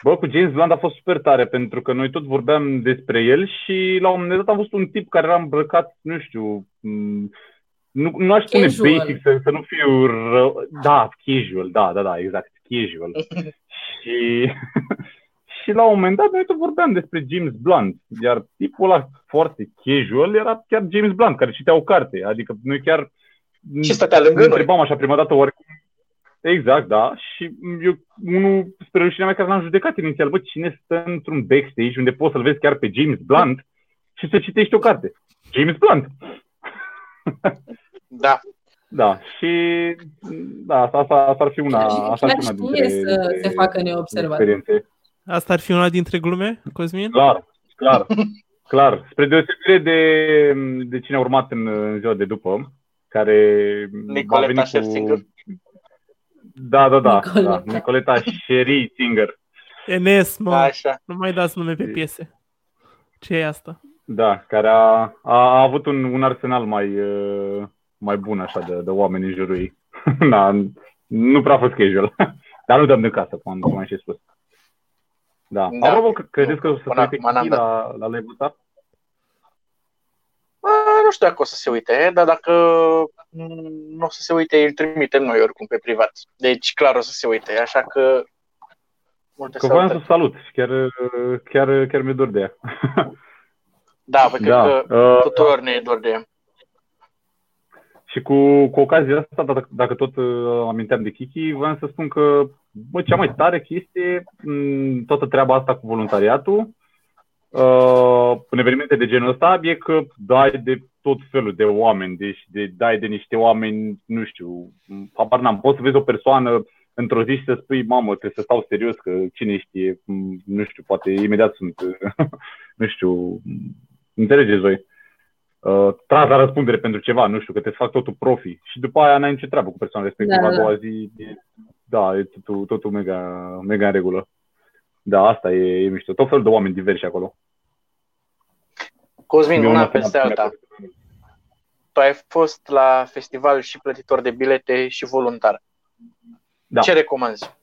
Bă, cu James Blunt a fost super tare, pentru că noi tot vorbeam despre el și la un moment dat am văzut un tip care era îmbrăcat, nu știu, m, nu, nu aș spune Casual. basic, să, să nu fiu rău. Da, casual, da, da, da, exact, casual. și, și la un moment dat noi tot vorbeam despre James Blunt, iar tipul ăla foarte casual era chiar James Blunt, care citea o carte, adică noi chiar Și stătea lângă ne noi. întrebam așa prima dată oare Exact, da. Și eu, unul, spre rușinea mea, care l-am judecat inițial, bă, cine stă într-un backstage unde poți să-l vezi chiar pe James Blunt și să citești o carte? James Blunt! Da. Da, și da, asta, asta, asta ar fi una, asta ar Chiar fi una știe dintre, să dintre se facă neobservat. experiențe. Asta ar fi una dintre glume, Cosmin? Clar, clar, clar. Spre deosebire de, de cine a urmat în, în ziua de după, care Nicoleta a venit Scherzinger. Da, da, da. Nicoleta. da. Nicoleta Sherry Singer. Enes, mă. Așa. Nu mai dați nume pe piese. Ce e asta? Da, care a, a, a avut un, un arsenal mai, uh, mai bun așa de, de oameni în jurul ei. da, nu prea a fost casual. Dar nu dăm de casă, cum am, cum am și spus. Da. Da. Apropo, că- credeți că o să Până se uite acum n-am Kiki la, la live-ul ăsta? Bă, nu știu dacă o să se uite, dar dacă mm, nu o să se uite, îl trimitem noi oricum pe privat. Deci clar o să se uite, așa că multe Că voiam să salutări. salut și chiar, uh, chiar, chiar mi-e dor de ea. Da, pentru Da, că uh, tuturor ne e dor de ea. Și cu, cu ocazia asta, dacă, dacă tot uh, aminteam de Kiki, vreau să spun că bă, cea mai tare chestie în toată treaba asta cu voluntariatul, uh, în evenimente de genul ăsta, e că dai de tot felul de oameni, deci de, dai de niște oameni, nu știu, habar n-am, poți să vezi o persoană într-o zi și să spui, mamă, trebuie să stau serios, că cine știe, m, nu știu, poate imediat sunt, nu știu, înțelegeți voi uh, tras la răspundere pentru ceva, nu știu, că te fac totul profi și după aia n-ai nicio treabă cu persoana respectivă. Da, a da. doua zi, e, da, e totul, totul mega, mega în regulă. Da, asta e, e mișto. Tot felul de oameni diversi acolo. Cosmin, Mie una una peste mi-a- alta. Tu ai fost la festival și plătitor de bilete și voluntar. Da. Ce recomanzi?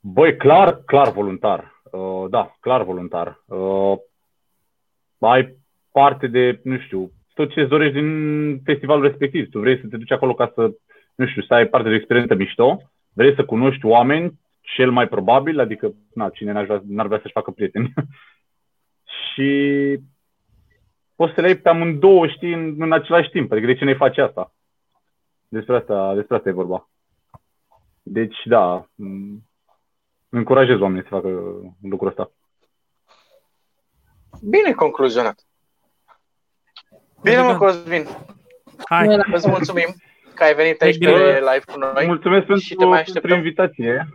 Băi, clar, clar voluntar. Uh, da, clar voluntar. Uh, ai parte de, nu știu, tot ce îți dorești din festivalul respectiv. Tu vrei să te duci acolo ca să, nu știu, să ai parte de o experiență mișto, vrei să cunoști oameni, cel mai probabil, adică, na, cine n-ar vrea, n-ar vrea să-și facă prieteni. și poți să le ai pe amândouă, știi, în, în același timp. Adică de ce ne face asta? Despre asta, despre asta e vorba. Deci, da, m- încurajez oamenii să facă lucrul ăsta. Bine concluzionat. Bine, mă, Cosmin. Hai, Noi la- Îți mulțumim că ai venit aici pe Bine. live cu noi. Mulțumesc și te pentru, mai pentru așteptăm. invitație.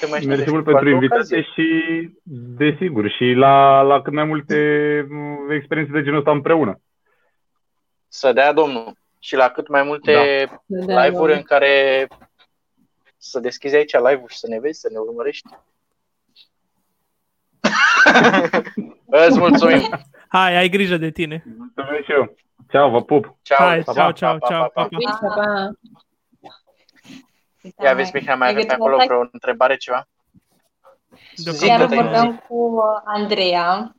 Te mai Mersi așteptăm mult cu altă pentru invitație ocazie. și, desigur, și la, la cât mai multe m, experiențe de genul ăsta împreună. Să dea Domnul. Și la cât mai multe Da, live-uri în care să deschizi aici live-ul și să ne vezi, să ne urmărești. Îți mulțumim. hai, ai grijă de tine. Mulțumesc și eu. Ceau, vă pup. Ceau. Hai, Pa, ceau, pa, ceau, pa, ceau, pa, pa. pa, pa. Pa, pa. Ia vezi, Mihai, mai avem pe acolo vreo întrebare, ceva? Deocamdată Iar Zi, vorbeam cu uh, Andreea,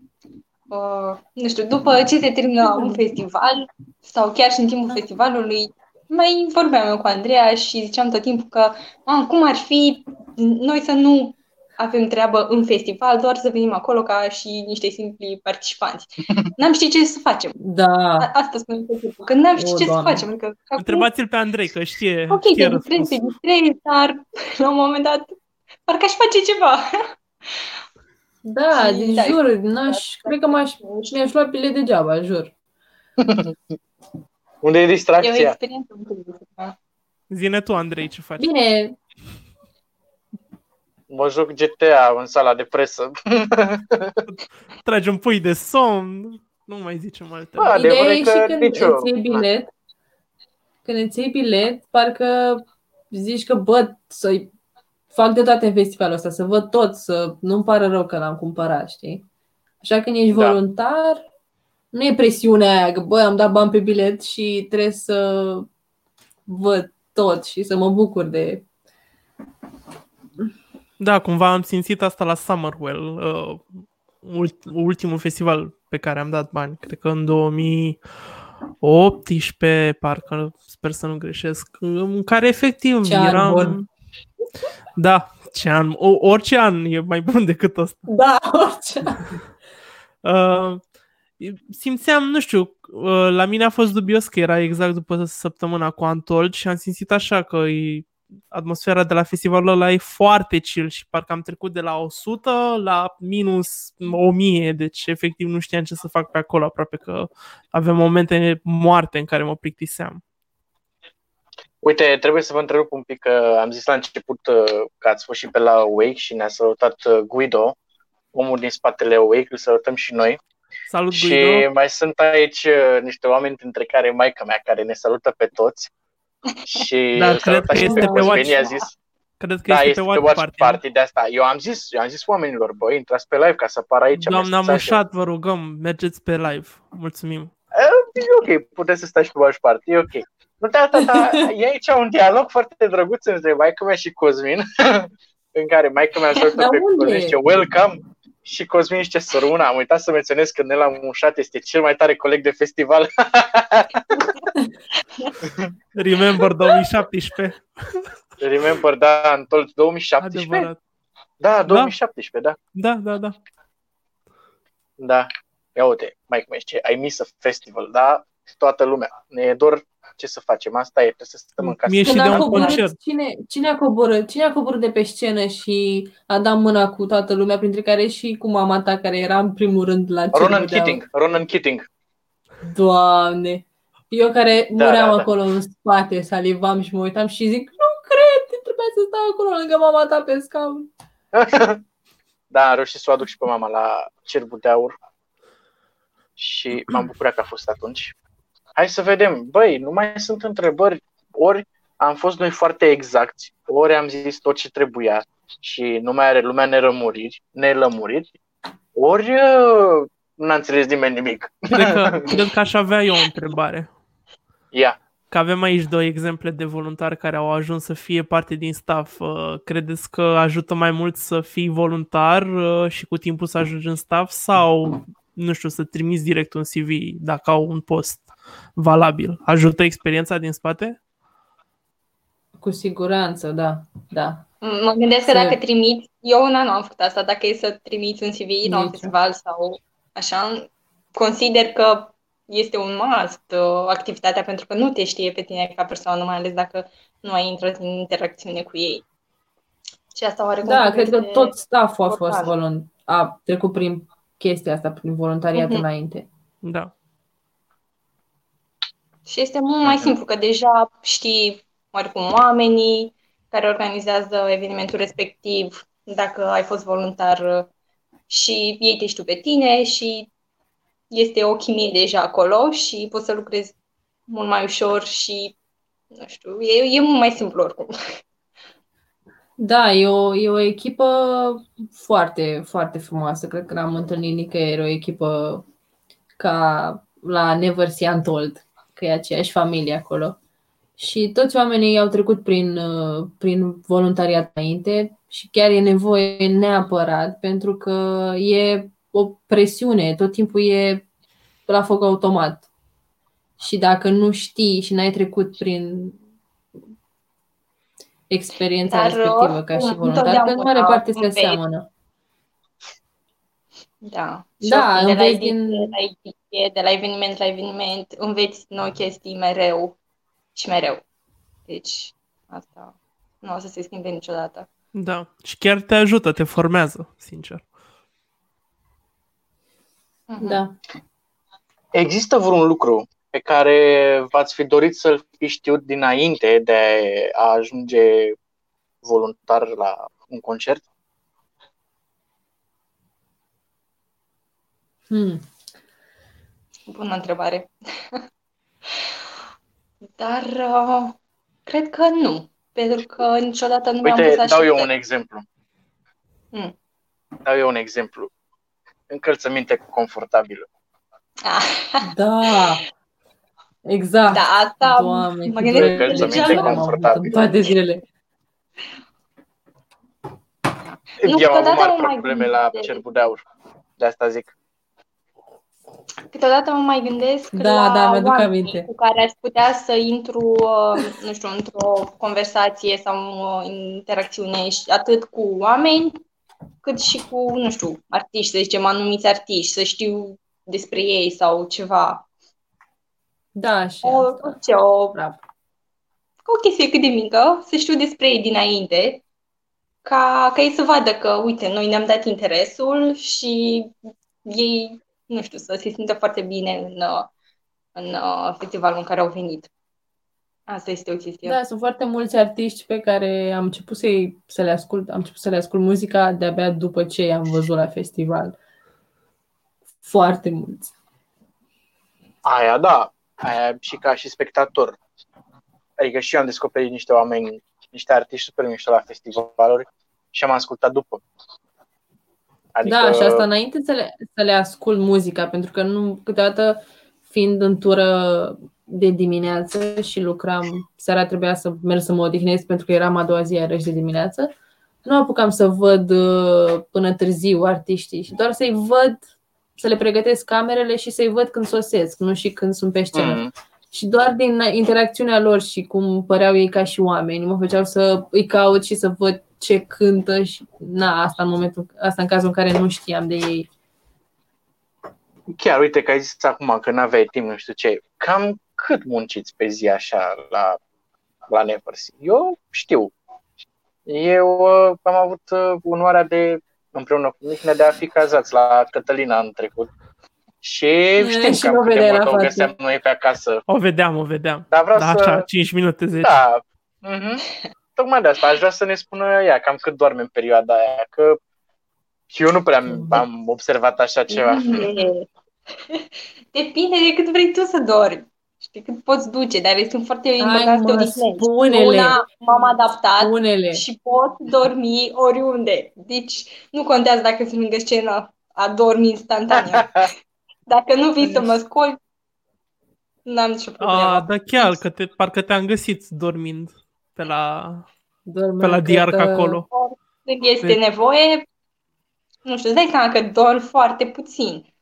uh, nu știu, după ce se termină un festival sau chiar și în timpul festivalului, mai vorbeam eu cu Andreea și ziceam tot timpul că "Mam, cum ar fi noi să nu avem treabă în festival, doar să venim acolo ca și niște simpli participanți. N-am ști ce să facem. Da, A- Asta spune tot timpul, că n-am ști O, ce să Doamne. facem. Adică, acum- Întrebați-l pe Andrei, că știe, Ok, știe te distrezi, te răspunsul. distrezi, dar la un moment dat parcă aș face ceva. da, Și, deci da, jur, n-aș, cred că m-aș, mi-aș lua pile degeaba, jur. Unde e E o distracția? experiență incredibilă. Zine tu, Andrei, ce faci? Bine, Mă joc GTA în sala de presă. Tragi un pui de somn, nu mai zicem alte. Bă, ideea adevărul e e și că când nicio... îți iei bilet, când îți iei bilet, parcă zici că, bă, să fac de toate în festivalul ăsta, să văd tot, să nu-mi pară rău că l-am cumpărat, știi? Așa când ești Da. voluntar, nu e presiunea aia că, bă, am dat bani pe bilet și trebuie să văd tot și să mă bucur de... Da, cumva am simțit asta la Summerwell, uh, ult- ultimul festival pe care am dat bani, cred că în 2018, parcă, sper să nu greșesc, în care efectiv Ce an eram... bun. Da, ce an, o, orice an e mai bun decât ăsta. Da, orice. Uh, simțeam, nu știu, uh, la mine a fost dubios că era exact după săptămâna cu Antold și am simțit așa că e, atmosfera de la festivalul ăla e foarte chill și parcă am trecut de la 100 la minus 1000, deci efectiv nu știam ce să fac pe acolo, aproape că aveam momente moarte în care mă plictiseam. Uite, trebuie să vă întrerup un pic, că am zis la început uh, că ați fost și pe la Wake și ne-a salutat uh, Guido, omul din spatele Wake, îl salutăm și noi. Salut, Și Guido! mai sunt aici uh, niște oameni, dintre care maica mea, care ne salută pe toți. Și Da, îl cred saluta că și este pe pe Cosmin, Watch. i-a zis, Cred că da, este, pe Watch, Party. nu? party de asta. Eu am zis, eu am zis oamenilor, băi, intrați pe live ca să apară aici. Doamna mesaje. Mușat, vă rugăm, mergeți pe live. Mulțumim. E ok, puteți să stați pe Watch Party, e ok. Nu, da, da, da, e aici un dialog foarte drăguț între maica mea și Cosmin, în care maica mea salută Dar pe unde? Cosmin și zice welcome și Cosmin zice săruna. Am uitat să menționez că Nela Mușat este cel mai tare coleg de festival. Remember 2017. Remember, da, în tot 2017? Adevărat. Da, 2017, da. Da, da, da. Da. Ia uite, Mike mea zice, I miss a festival, da? Toată lumea. Ne e dor ce să facem. Asta e, trebuie să stăm în casă. Mie și Când de a un coborât, concert. cine, cine a coborât? Cine a coborât de pe scenă și a dat mâna cu toată lumea, printre care și cu mama ta, care era în primul rând la Ronan cerul de aur? Keating, Ronan Keating. Doamne! Eu care Da, muream da, da. acolo în spate, salivam și mă uitam și zic, nu cred, trebuia să stau acolo lângă mama ta pe scaun. da, am reușit să o aduc și pe mama la Cerbul de Aur și m-am bucurat că a fost atunci. Hai să vedem. Băi, nu mai sunt întrebări. Ori am fost noi foarte exacti, ori am zis tot ce trebuia și nu mai are lumea nerămuriri, nelămuriri, ori uh, n-a înțeles nimeni nimic. Cred că, cred că aș avea eu o întrebare. Ia. Că avem aici două exemple de voluntari care au ajuns să fie parte din staff. Uh, Credeți că ajută mai mult să fii voluntar uh, și cu timpul să ajungi în staff sau, nu știu, să trimiți direct un CV dacă au un post valabil? Ajută experiența din spate? Cu siguranță, da, da. Mă gândesc că Se- dacă trimiți, eu una nu am făcut asta, dacă e să trimiți un CV la un Nici. festival sau așa, consider că este un must uh, activitatea pentru că nu te știe pe tine ca persoană, mai ales dacă nu ai intrat în interacțiune cu ei. Și asta oare Da, cred că tot stafful a fost volunt, a trecut prin chestia asta, prin voluntariat Mhm. înainte. Da. Și este mult mai simplu, că deja știi oricum oamenii care organizează evenimentul respectiv, dacă ai fost voluntar și ei te știu pe tine și este o chimie deja acolo și poți să lucrezi mult mai ușor și, nu știu, e, e mult mai simplu oricum. Da, e o, e o echipă foarte, foarte frumoasă. Cred că n-am întâlnit nicăieri o echipă ca la Never See Untold, că e aceeași familie acolo. Și toți oamenii au trecut prin, uh, prin voluntariat înainte și chiar e nevoie neapărat pentru că e o presiune, tot timpul e la foc automat. Și dacă nu știi și n-ai trecut prin experiența Dar, respectivă ca și oricum, voluntar, că în mare întotdeauna parte se înveți. aseamănă. Da. Da, Și de la, înveți ediție, din- la ediție, de la eveniment la eveniment, înveți noi chestii mereu și mereu. Deci, asta nu o să se schimbe niciodată. Da. Și chiar te ajută, te formează, sincer. Mhm. Da. Există vreun lucru pe care v-ați fi dorit să-l fi știut dinainte de a ajunge voluntar la un concert? Hmm. Bună întrebare. Dar uh, cred că nu. Pentru că niciodată nu mi-am pus Uite, așa dau eu pe- un exemplu. Mm. Dau eu un exemplu. Încălțăminte confortabilă. Ah, Da. Exact. da, asta Doamne, mă cât gândesc vreme că Încălțăminte deja am avut confortabil. în toate zilele. Nu, Eu am avut câteodată mari mă mai probleme la gândesc. cerbul de aur. De asta zic. Câteodată mă mai gândesc Da, la da, mi-aduc oamenii aminte. cu care aș putea să intru, uh, nu știu, într-o conversație sau o interacțiune și atât cu oameni, cât și cu, nu știu, artiști, să zicem, anumiți artiști, să știu despre ei sau ceva. Da, și O, asta. orice, o, Bravo. o chestie cât de mică, să știu despre ei dinainte, ca, ca ei să vadă că, uite, noi ne-am dat interesul și ei, nu știu, să se simtă foarte bine în, uh, în uh, festivalul în care au venit. Asta este o chestie. Da, sunt foarte mulți artiști pe care am început să, să le ascult, am început să le ascult muzica de-abia după ce i-am văzut la festival. Foarte mulți. Aia da, aia și ca și spectator. Adică și eu am descoperit niște oameni, niște artiști super mișto la festivaluri și am ascultat după. Adică, Da, și asta înainte să le, să le ascult muzica, pentru că nu, câteodată fiind în tură de dimineață și lucram, seara trebuia să merg să mă odihnesc pentru că eram a doua zi iarăși de dimineață, nu apucam să văd uh, până târziu artiștii și doar să-i văd, să le pregătesc camerele și să-i văd când sosesc, nu și când sunt pe scenă. Mm, Și doar din interacțiunea lor și cum păreau ei ca și oameni, mă făceau să îi caut și să văd ce cântă și na, asta în momentul asta în cazul în care nu știam de ei. chiar uite că ai zis acum că n-aveai timp, nu știu ce. Cam cât munciți pe zi așa la, la Neversea? Eu știu. Eu uh, am avut uh, onoarea de, împreună cu Mihnea, de a fi cazați la Cătălina în trecut. Și știm și cam nu câte vedeai la mult o față. găseam noi pe acasă. O vedeam, o vedeam. Dar vreau Da, să... așa, 5 minute, 10. Da. Mhm. Tocmai de asta aș vrea să ne spună ea cam cât doarme în perioada aia, că și eu nu prea am- am observat așa ceva. Depinde. Depinde de cât vrei tu să dormi. Știi, cât poți duce, dar sunt foarte important să te mă, odihnești. spune-le. Una m-am adaptat Unele. și pot dormi oriunde. Deci nu contează dacă sunt lângă scenă, adorm instantaneu. Dacă nu vii să mă scoli, n-am nicio problemă. A, da chiar, că te, parcă te-am găsit dormind pe la, Dormeam, pe la cred diarcă că- acolo. Când este Deci- nevoie, nu știu, îți dai seama că dorm foarte puțin.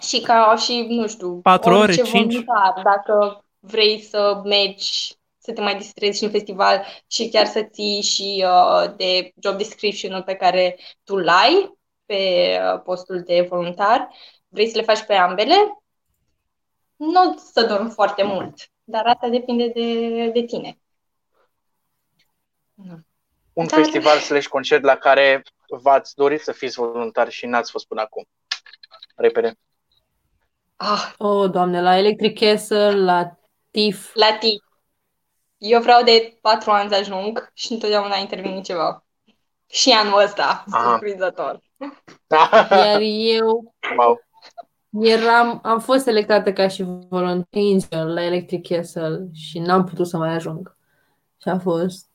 Și ca și, nu știu, Patru ore, orice cinci? voluntar, dacă vrei să mergi, să te mai distrezi și în festival și chiar să ții și uh, de job description-ul pe care tu l ai pe uh, postul de voluntar, vrei să le faci pe ambele, nu o să dormi foarte mult, dar asta depinde de, de tine. Nu. Un Dar- festival slash concert la care v-ați dorit să fiți voluntari și n-ați fost până acum. Repede. Ah, Oh, doamne, la Electric Castle, la TIF. la tip. Eu vreau de patru ani să ajung și întotdeauna a intervenit ceva. Și anul ăsta, Aha. surprinzător. Iar eu wow. eram, am fost selectată ca și volunteer angel la Electric Castle și n-am putut să mai ajung. Și a fost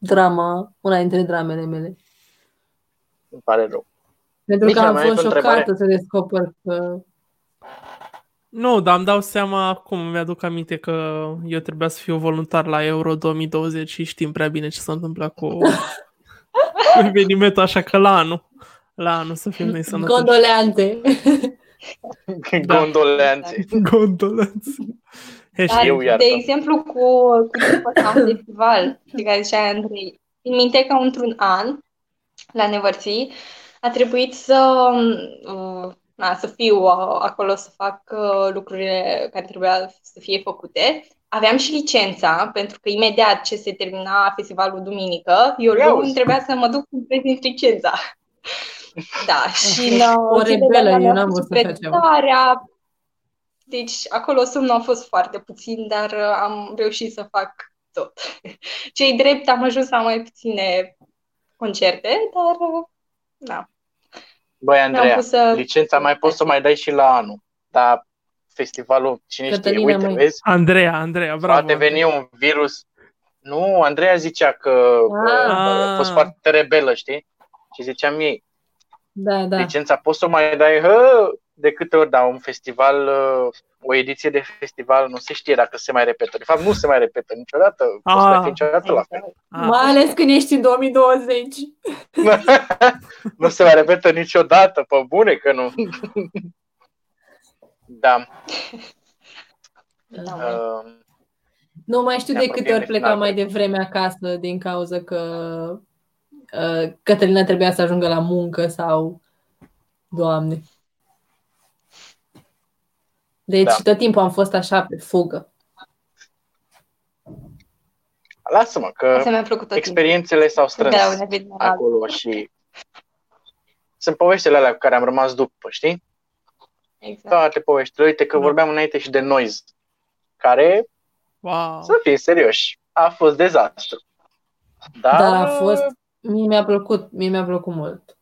drama, una dintre dramele mele. Îmi pare rău. Pentru Mica, că am mai ai fost o întrebare? șocată să descoper că Nu, dar îmi dau seama acum, mi-aduc aminte că eu trebuia să fiu voluntar la Euro 2020 și știm prea bine ce s-a întâmplat cu evenimentul, așa că la anul, la anul să fim noi sănătoși. Condoleante. Da. Gondoleanțe. Condolențe. Dar, Hashtag. Eu iartă. de exemplu, cu, cu tipul ăsta în festival, de care zicea Andrei, îmi minte că într-un an, la Nevărții, a trebuit să, uh, na, să fiu uh, acolo să fac uh, lucrurile care trebuia să fie făcute. Aveam și licența, pentru că imediat ce se termina festivalul duminică, eu Ia luni uzi. trebuia să mă duc să prezint licența. Da, și în Ești uh, o zilele rebelă, alea eu am n-am fost văzut așa ceva. Predarea. Deci acolo somnul a fost foarte puțin, dar uh, am reușit să fac tot. Cei drept am ajuns la mai puține concerte, dar uh, da, Băi, mi-am Andreea, pus să... licența mai poți să mai dai și la anul. Dar festivalul, cine știe, Cătălina, uite, mai- vezi, Andreea, Andreea, bravo. poate veni un virus. Nu, Andreea zicea că Ah. a fost foarte rebelă, știi? Și ziceam ei, Da, da. licența poți să o mai dai hă, de câte ori, dar un festival, uh, o ediție de festival nu se știe dacă se mai repetă. De fapt, nu se mai repetă niciodată. Nu se mai Ah. fi niciodată la fel. Ah, Mai ales când ești în 2020. nu se mai repetă niciodată, pe bune că nu. da. Da, Uh, Nu mai știu Da, de pe câte mine ori final, plecam mai cred. devreme acasă din cauza că uh, Cătălina trebuia să ajungă la muncă sau... Doamne. Deci Da. tot timpul am fost așa pe fugă. lasă-mă, că Asta mi-a plăcut tot timpul. experiențele s-au strâns De la un eveniment la altul. acolo și sunt poveștile alea cu care am rămas după, știi? Exact. Toate poveștile. Uite că Da. vorbeam înainte și de Noise, care, wow. să fim serioși, a fost dezastru. Dar, Dar a fost... Mie mi-a plăcut, mie mi-a plăcut mult.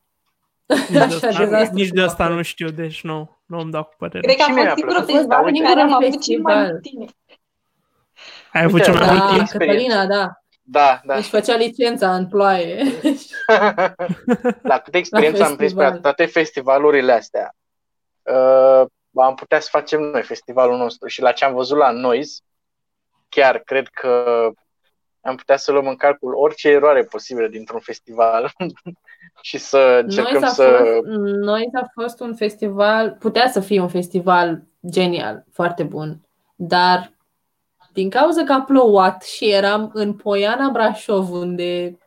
Nici de Așa, asta, dezastru nici de cum a asta fost. nu știu, deci nu, nu îmi dau cu părere. Cred că Și a mie fost mi-a singurul plăcut. festival Da, în uite, care am un avut cel mai festival. mult timp. Ai avut Uite, cel mai da. mult Da, timp? experiență. Cătălina, da. Da, da. Își făcea licența în ploaie. La câte experiență am prins pe festival. toate festivalurile astea, uh, am putea să facem noi festivalul nostru și la ce am văzut la Noise, chiar cred că am putea să luăm în calcul orice eroare posibilă dintr-un festival și să încercăm Noi s-a, să... fost, noi a fost un festival, putea să fie un festival genial, foarte bun, dar din cauza că a plouat și eram în Poiana Brașov, unde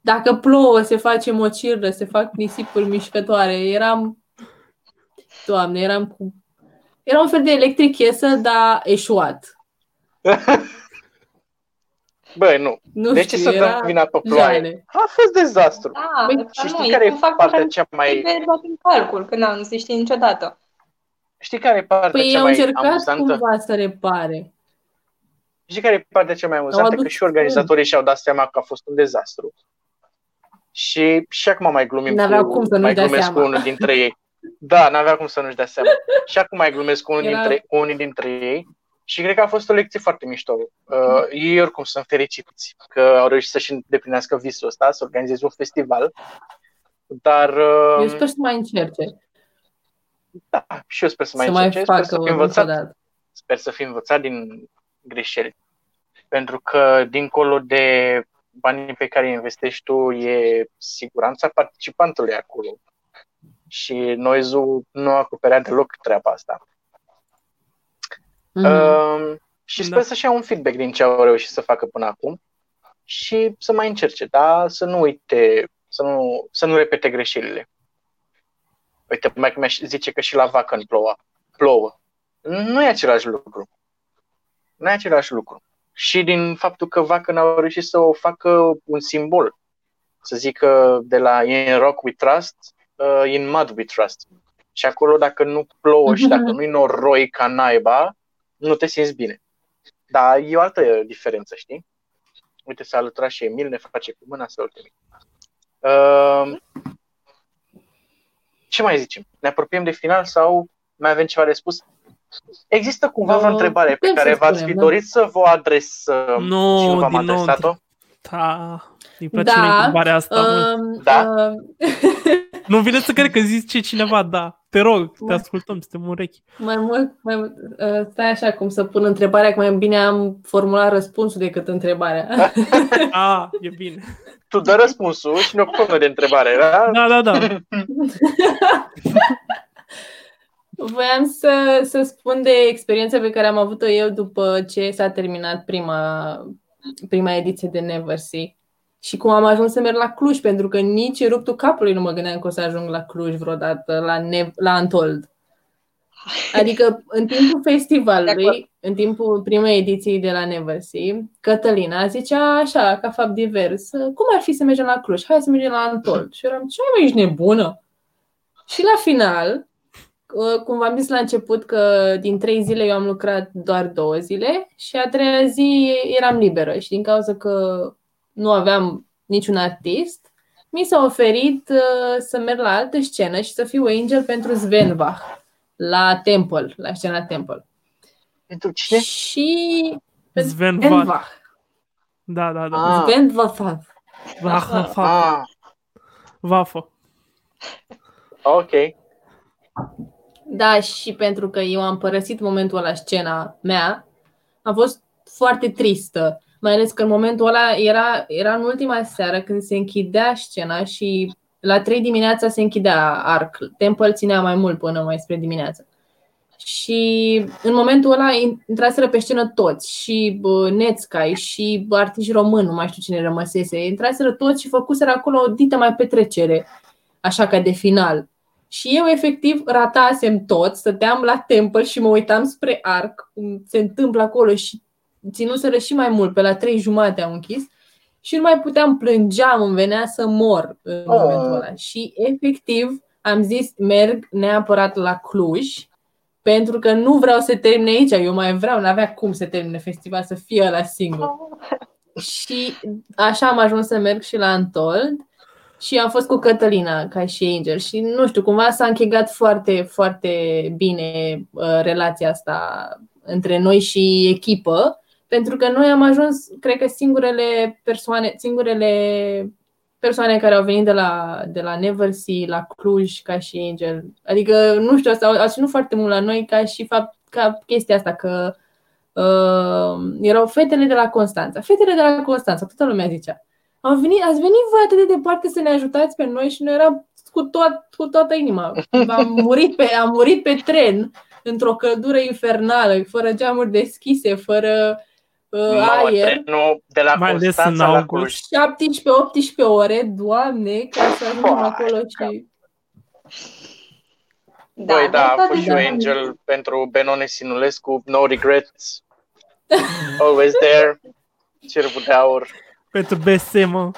dacă plouă se face mocirlă, se fac nisipuri mișcătoare, eram, doamne, eram cu... Era un fel de electric iesă, dar eșuat. Băi, nu. Nu De știu, ce să era dăm vina pe ploaie? jale. A fost dezastru. Da, Băi, dar Și nu, știi e care un e factor partea care cea mai... trebuie luat în calcul, că nu, nu se știe niciodată. Știi care e partea Păi ei cea au mai încercat amuzantă? cumva să repare. Știi care e partea cea mai amuzantă? adus Că și organizatorii și-au dat seama că a fost un dezastru. Și, și acum mai glumim N-aveau cu, cum să nu-și mai dea glumesc seama. cu unul dintre ei. Da, n-avea cum să nu-și dea seama. Și acum mai glumesc cu unul, Era- dintre, cu unul dintre ei. Și cred că a fost o lecție foarte mișto. Uh, ei oricum sunt fericiți că au reușit să-și îndeplinească visul ăsta, să organizeze un festival. Dar uh, Eu sper să mai încerce. da, și eu sper să mai să mai încerce, sper facă să o fi învățat dată. sper să fi învățat din greșeli. Pentru că, dincolo de banii pe care îi investești tu, e siguranța participantului acolo. Și Noizu nu acoperea deloc treaba asta. Mhm. Uh, și sper Da. să-și ia un feedback din ce au reușit să facă până acum și să mai încerce, dar să nu uite, să nu, să nu repete greșelile. Uite, mai mi zice că și la Vacan ploua. plouă. Nu e același lucru. Nu e același lucru. și din faptul că Vacă au reușit să o facă un simbol. Să zică de la In Rock We Trust, uh, In Mud We Trust. Și acolo dacă nu plouă și dacă nu-i noroi ca naiba, nu te simți bine. Dar e o altă diferență, știi? Uite, s-a alăturat și Emil, ne face cu mâna să uh, Ce mai zicem? Ne apropiem de final sau mai avem ceva de spus? Există cumva vreo întrebare pe care v-ați fi da. dorit să vă adresăm nu, și nu v-am din adresat-o? Nou, da, îi place da, întrebarea asta. Um, da? Uh, nu vine să cred că zice cineva, da. Te rog, te ascultăm, suntem urechi. Mai mult, mai mult uh, stai așa cum să pun întrebarea, că mai bine am formulat răspunsul decât întrebarea. ah, e bine. Tu dă răspunsul și ne ocupăm de întrebare, da? Da, da, da. Voiam să, să spun de experiența pe care am avut-o eu după ce s-a terminat prima, prima ediție de Never See. Și cum am ajuns să merg la Cluj, pentru că nici ruptul capului nu mă gândeam că o să ajung la Cluj vreodată, la, ne- la Antold. Adică în timpul festivalului, în timpul primei ediții de la Never See, Cătălina zicea așa, ca fapt divers, cum ar fi să mergem la Cluj? Hai să mergem la Antold. Și eram, ce mai ești nebună? Și la final, cum v-am zis la început că din trei zile eu am lucrat doar două zile și a treia zi eram liberă și din cauza că nu aveam niciun artist, mi s-a oferit uh, să merg la altă scenă și să fiu angel pentru Svenbach la Temple, la scena Temple. Pentru cine? Și Svenbach. Da, da, da. Ah. Svenbach. Vafă. Ah. Vafă. Ok. Da, și pentru că eu am părăsit momentul la scena mea, am fost foarte tristă. Mai ales că în momentul ăla era, era în ultima seară când se închidea scena și la 3 dimineața se închidea arc. Temple ținea mai mult până mai spre dimineață. Și în momentul ăla intraseră pe scenă toți, și Netsky, și artiști români, nu mai știu cine rămăsese. Intraseră toți și făcuseră acolo o dită mai petrecere, așa ca de final. Și eu efectiv ratasem tot, stăteam la temple și mă uitam spre arc, cum se întâmplă acolo și ținuseră și mai mult, pe la trei jumate am închis și nu mai puteam, plângeam, îmi venea să mor în oh. momentul ăla. Și efectiv am zis, merg neapărat la Cluj, pentru că nu vreau să termine aici, eu mai vreau, nu avea cum să termine festival, să fie la singur. Oh. Și așa am ajuns să merg și la Antold și am fost cu Cătălina ca și Angel și nu știu, cumva s-a închegat foarte, foarte bine uh, relația asta între noi și echipă pentru că noi am ajuns, cred că singurele persoane, singurele persoane care au venit de la, de la Neversea, la Cluj, ca și Angel. Adică, nu știu, asta au ținut foarte mult la noi ca și fapt, ca chestia asta, că uh, erau fetele de la Constanța. Fetele de la Constanța, toată lumea zicea. Au venit, ați venit voi atât de departe să ne ajutați pe noi și noi eram cu, toat, cu toată inima. Am murit, pe, am murit pe tren într-o căldură infernală, fără geamuri deschise, fără uh, aer. Nu, de la Mai Constanța la Cluj. 17-18 ore, doamne, ca să ajungem acolo și... Da, Băi, da, a fost și Angel pentru Benone Sinulescu, no regrets, always there, cerul de aur. Pentru BSM.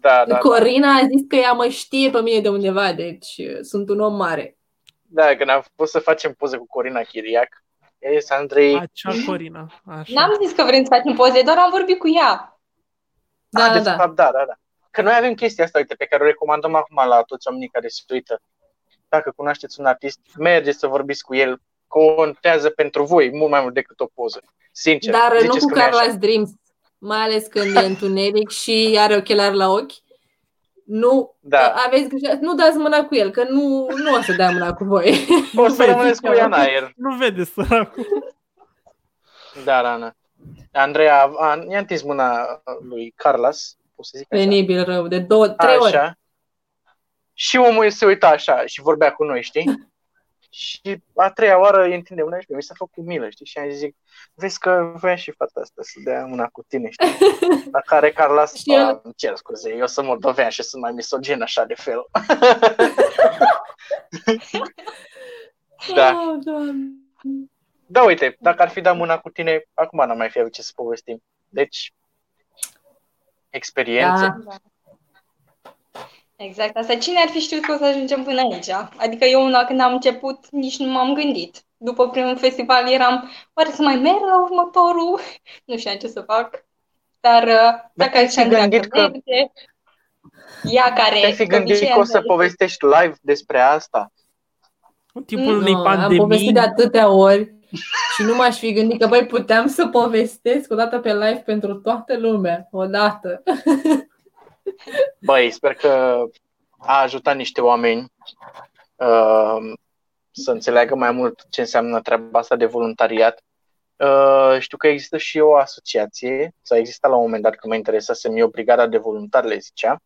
Da, da, Corina da. a zis că ea mă știe pe mine de undeva, deci uh, sunt un om mare. Da, când am fost să facem poze cu Corina Chiriac, Yes, Andrei. Acea Corina. Așa. N-am zis că vrem să facem poze, doar am vorbit cu ea. Da, ah, da, da. Fapt, da, da, da. Că noi avem chestia asta, uite, pe care o recomandăm acum la toți oamenii care se uită. Dacă cunoașteți un artist, mergeți să vorbiți cu el. Contează pentru voi mult mai mult decât o poză. Sincer. Dar nu cu Carlos Dreams, mai ales când e întuneric și are ochelari la ochi. Nu, da. aveți grijă, nu dați mâna cu el, că nu, nu o să dea mâna cu voi. O să rămâneți cu ea în aer. Nu vede săracul. Da, Rana. Andreea a, i-a întins mâna lui Carlos, pot să zic așa. Penibil rău, de două, trei așa. ori. Și omul se uita așa și vorbea cu noi, știi? Și a treia oară îi întinde mâna și mi s-a făcut milă, știi? Și am zis, vezi că voia și fata asta să dea mâna cu tine, știi? La care Carla și el... îmi cer scuze, eu sunt moldovean și sunt mai misogin așa de fel. da. Oh, Da, uite, dacă ar fi dat mâna cu tine, acum n-am mai fi avut ce să povestim. Deci, experiență. Da. Exact asta. Cine ar fi știut că o să ajungem până aici? Adică eu una când am început nici nu m-am gândit. După primul festival eram, oare să mai merg la următorul? Nu știam ce să fac. Dar uh, dacă te-ai fi ziceam gândit dacă că- merge, ea care Te-ai fi de gândit obicei că o să are- povestești live despre asta? În timpul Nu, unei Nu, am pandemii. povestit de atâtea ori și nu m-aș fi gândit că, băi, puteam să povestesc o dată pe live pentru toată lumea, odată. Băi, sper că a ajutat niște oameni uh, să înțeleagă mai mult ce înseamnă treaba asta de voluntariat. Uh, știu că există și o asociație, sau exista la un moment dat când mă interesasem eu, Brigada de Voluntari le zicea,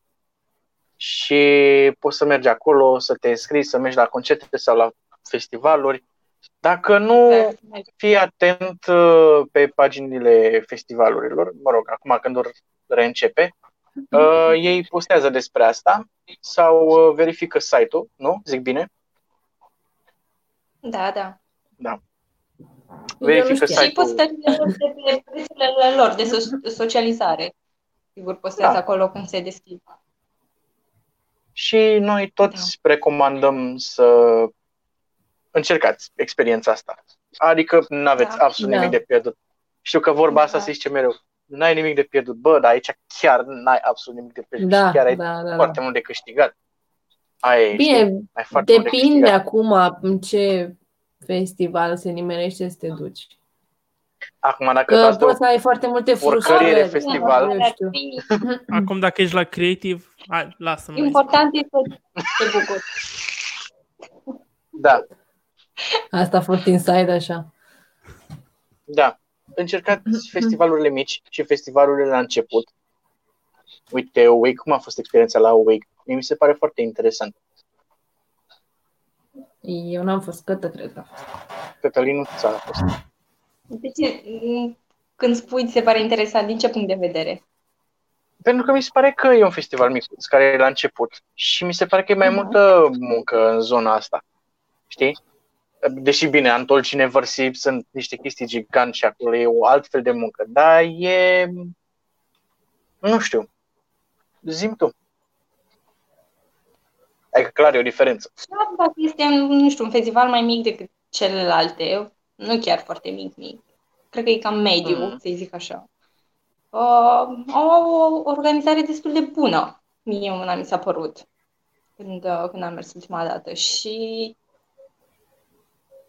și poți să mergi acolo, să te înscrii, să mergi la concerte sau la festivaluri. Dacă nu, fii atent uh, pe paginile festivalurilor, mă rog, acum când vor reîncepe, uh, ei postează despre asta sau uh, verifică site-ul, nu? Zic bine? Da, da. Verifică știam. Și site-ul. postările lor de pe rețelele lor de so- socializare. Sigur, postează Da. acolo când se deschid. Și noi toți recomandăm să încercați experiența asta. Adică nu aveți Da. absolut Da. nimic de pierdut. Știu că vorba asta Da. se zice mereu. N-ai nimic de pierdut. Bă, dar aici chiar n-ai absolut nimic de pierdut. Da, și chiar ai da, da, da. foarte mult de câștigat. Aia e, știi? Bine, ai foarte mult de depinde câștigat. acum în ce festival se nimerește să te duci. Acum, dacă Că dați de o poți să ai foarte multe oricărire frustrări. festival. Eu știu. Acum dacă ești la creativ, hai, lasă-mă. Important este să te bucuri. Da, Asta a fost inside așa. da. Încercați festivalurile mici și festivalurile la început. Uite, Awake, cum a fost experiența la Awake? Mie mi se pare foarte interesant. Eu n-am fost cătă, cred că a fost. Cătălin nu ți-a fost. De ce, m, când spui, ți se pare interesant, din ce punct de vedere? Pentru că mi se pare că e un festival mic, care e la început și mi se pare că e mai multă muncă în zona asta. Știi? Deși bine, Antol și Neversea sunt niște chestii giganti și acolo e o altfel de muncă, dar e... Nu știu. Zim tu. Adică clar e o diferență. Chiar dacă este, nu știu, un festival mai mic decât celelalte, nu chiar foarte mic, mic. Cred că e cam mediu, Mhm. să zic așa. Uh, au o organizare destul de bună, mie una mi s-a părut, când, uh, când am mers ultima dată. Și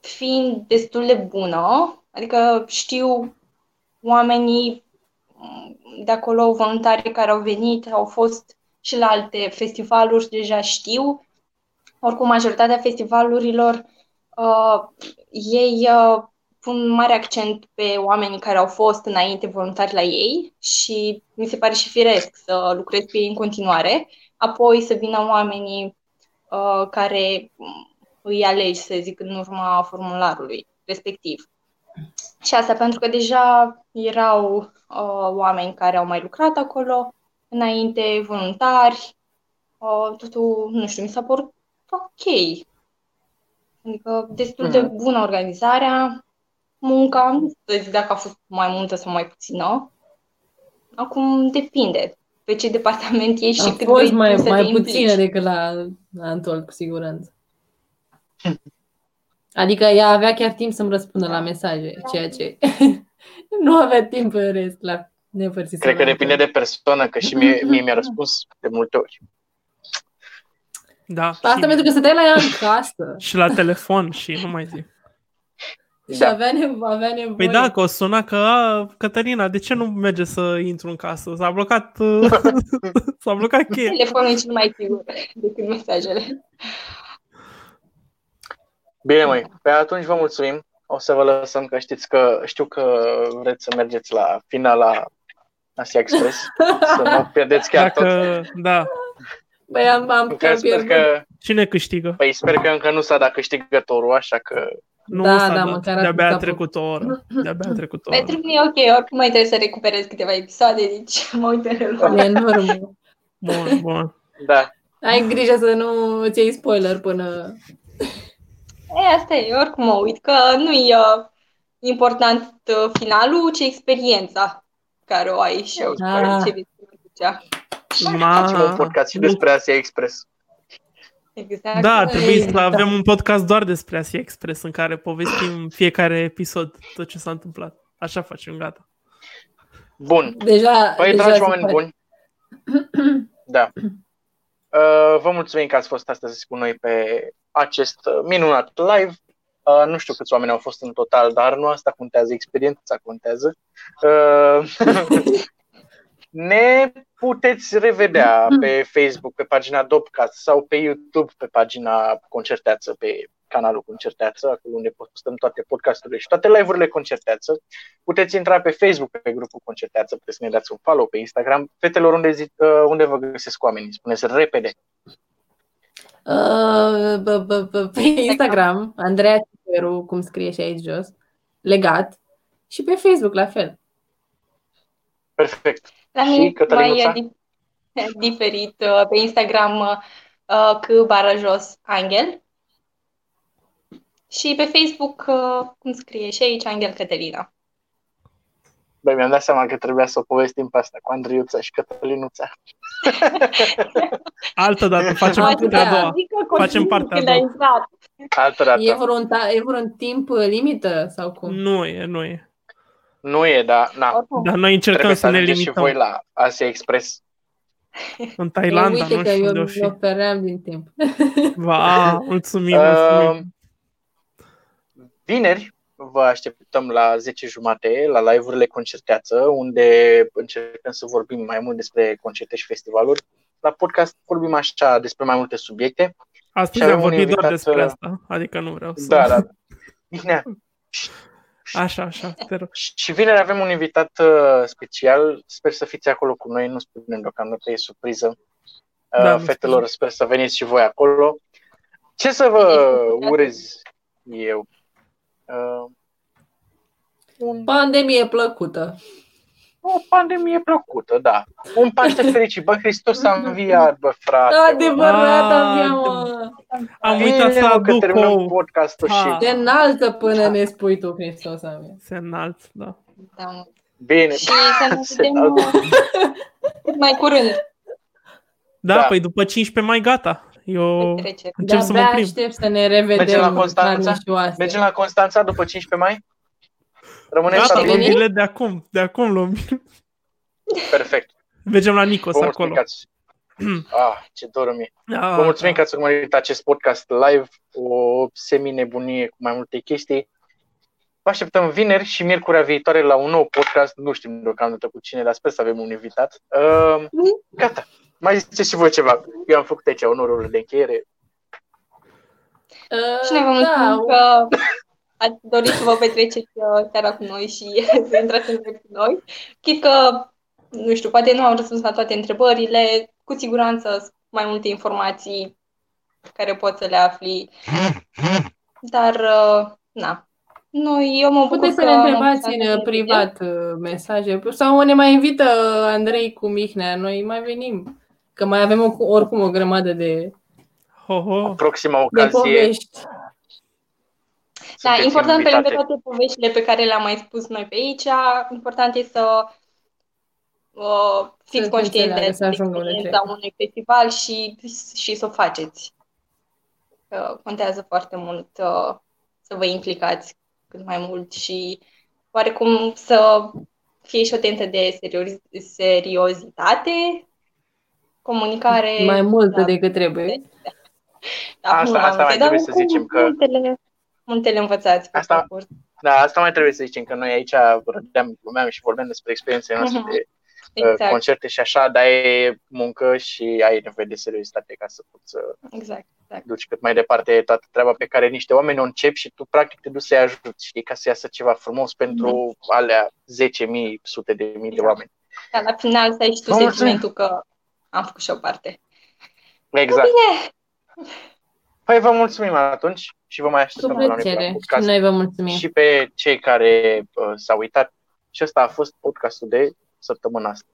fiind destul de bună, adică știu oamenii mm, de acolo, voluntarii care au venit, au fost și la alte festivaluri, deja știu. Oricum, majoritatea festivalurilor, uh, ei uh, pun mare accent pe oamenii care au fost înainte voluntari la ei și mi se pare și firesc să lucrez cu ei în continuare. Apoi să vină oamenii uh, care mm, îi alegi, să zic, în urma formularului respectiv. Și asta pentru că deja erau uh, oameni care au mai lucrat acolo înainte, voluntari, uh, totul, nu știu, mi s-a părut ok. Adică destul de Mhm. bună organizarea, munca, nu știu să zic dacă a fost mai multă sau mai puțină. Acum depinde pe ce departament ești A și cât fost vrei tu mai, să te mai implici. puțină decât la, la Antol, cu siguranță. Adică ea avea chiar timp să-mi răspundă la mesaje, ceea ce nu avea timp în rest la Neversea. Cred că depinde de persoană, că și mie, mie mi-a răspuns de multe ori. Da, Asta și, pentru că stăteai la ea în casă și la telefon și nu mai zic. și Da. avea, nevo- avea nevoie. Păi da, că o suna că, a, Cătălina, de ce nu merge să intru în casă? S-a blocat, uh, s-a blocat cheia. Telefonul e cel mai sigur decât mesajele. Bine, măi, pe atunci vă mulțumim. O să vă lăsăm că știți că știu că vreți să mergeți la finala Asia Express, să nu pierdeți chiar tot. Dacă, da, Băi, am, am Că chiar sper pierdut. că, cine câștigă? păi sper că încă nu s-a dat câștigătorul, așa că Nu Da, s-a da, dat. măcar De-abia a atât a trecut o oră. De-abia a trecut o oră. Pentru mine e ok, oricum mai trebuie să recuperez câteva episoade, deci mă uit în reloj. E enorm. Bun, bun. da. Ai grijă să nu îți iei spoiler până... E, asta e, oricum mă uit, că nu-i, uh, important uh, finalul, ci experiența care o ai și Eu Ah. ce vei ducea. Facem un podcast și despre Asia Express. Exact. Da, ar trebui să Da. avem un podcast doar despre Asia Express în care povestim fiecare episod tot ce s-a întâmplat. Așa facem, gata. Bun. Deja, Păi, deja dragi se oameni face. buni, da. Uh, vă mulțumim că ați fost astăzi cu noi pe acest uh, minunat live. Uh, nu știu câți oameni au fost în total, dar nu asta contează, experiența contează. Uh, ne puteți revedea pe Facebook, pe pagina Dopcast sau pe YouTube, pe pagina Concerteață, pe canalul Concerteață, acolo unde postăm toate podcasturile și toate live-urile Concerteață. Puteți intra pe Facebook, pe grupul Concerteață, puteți să ne dați un follow pe Instagram. Fetelor, unde, zi, uh, unde vă găsesc oamenii? Spuneți repede. Uh, bă, bă, bă, pe Instagram, Andreea Ciperu, cum scrie și aici jos, legat, și pe Facebook la fel. Perfect. La Și mine Cătălinuța? mai e dif- diferit uh, pe Instagram uh, cu bară jos Angel și pe Facebook, uh, cum scrie și aici, Angel Cătălina. Băi, mi-am dat seama că trebuia să o povestim pe asta cu Andriuța și Cătălinuța. Altă dată facem Mai partea a putea. doua. Adică Facem continui partea a când ai doua. intrat. Altă dată. E vreun, ta- e vreun timp limită sau cum? Nu e, nu e. Nu e, dar na, Oricum. Dar noi încercăm trebuie să să ne ajungeți și limităm. voi la Asia Express. În Thailanda, Uite nu că știu eu unde o mi fi. ofeream din timp. Va, mulțumim, Uh, mulțumim. Vineri vă așteptăm la 10 jumate la live-urile Concerteață, unde încercăm să vorbim mai mult despre concerte și festivaluri. La podcast vorbim așa despre mai multe subiecte. Astăzi și am avem un vorbit doar invitat, despre uh, asta. Adică nu vreau să... Da, da. Bine. Așa, așa, te rog. Și vineri avem un invitat uh, special. Sper să fiți acolo cu noi. Nu spunem deocamdată, e surpriză. Uh, Da, nu fetelor, sper să veniți și voi acolo. Ce să vă urez eu? Uh, un, Pandemie plăcută. o pandemie plăcută, da. Un Paște fericit. Bă, Hristos a înviat, bă, frate. Adevărat, Ah, aveam mă. Am Bine, uitat să mă, că aduc terminăm o... podcastul Ah. și... Se înalță până ne spui tu, Hristos amin. Se înalt, da. Da, mă. Bine. Și să ne Se vedem înalță. uh, cât mai curând. Da, Da. păi după 15 mai gata. Eu Petrecere. încep să mă De-abia plimb. aștept să ne revedem Mergem la Constanța? carnișoase. Mergem la Constanța după 15 mai? Rămânem Gata, stabili? veni? luăm bilet de acum. De acum luăm. Perfect. Mergem la Nicos Vă mulțumim acolo. că ați... Ah, ce dor mie. Ah, Vă mulțumim da. că ați urmărit acest podcast live, o semi-nebunie cu mai multe chestii. Vă așteptăm vineri și miercurea viitoare la un nou podcast. Nu știm deocamdată cu cine, dar sper să avem un invitat. Uh, gata. Mai ziceți și voi ceva. Eu am făcut aici onorul de încheiere. Uh, Și noi vă mulțumim da, că ați dorit să vă petreceți uh, seara cu noi și să intrați în direct cu noi. Chit că, nu știu, poate nu am răspuns la toate întrebările, cu siguranță sunt mai multe informații care poți să le afli. Dar, uh, na, noi, eu mă bucur Puteți să că ne am întrebați putut să în ne privat uh, mesaje sau ne mai invită Andrei cu Mihnea, noi mai venim. Că mai avem o- oricum o grămadă de, Ho, ho. Proxima de ocazie. povești. Da, sunteți important pe lângă invitate. toate poveștile pe care le-am mai spus noi pe aici, important e să uh, fiți se conștienți înțeleagă, de să ajungă unde experiența trebuie. unui festival și, și să o faceți. Că contează foarte mult uh, să vă implicați cât mai mult și oarecum să fie și o tentă de serioz- seriozitate, comunicare. Mai multă da, decât trebuie. da, Asta- mult mai asta mai multe, dar trebuie să oricum zicem că- Multele, multele învățați pe Asta- parcurs. Da, asta mai trebuie să zicem, că noi aici râdeam, glumeam și vorbeam despre experiențele noastre Mhm. de uh, Exact, concerte și așa, dar e muncă și ai nevoie de seriozitate ca să poți să exact, exact. duci cât mai departe toată treaba pe care niște oameni o încep și tu practic te duci să-i ajuți, știi, ca să iasă ceva frumos pentru alea 10.000, sute de mii de Da. oameni. Dar la final să ai și tu Vă mulțumim. sentimentul că am făcut și o parte. Exact. Păi vă mulțumim atunci și vă mai Cu așteptăm la noi pe la plăcere. Și podcast noi vă mulțumim. și pe cei care uh, s-au uitat. Și ăsta a fost podcastul de săptămâna asta.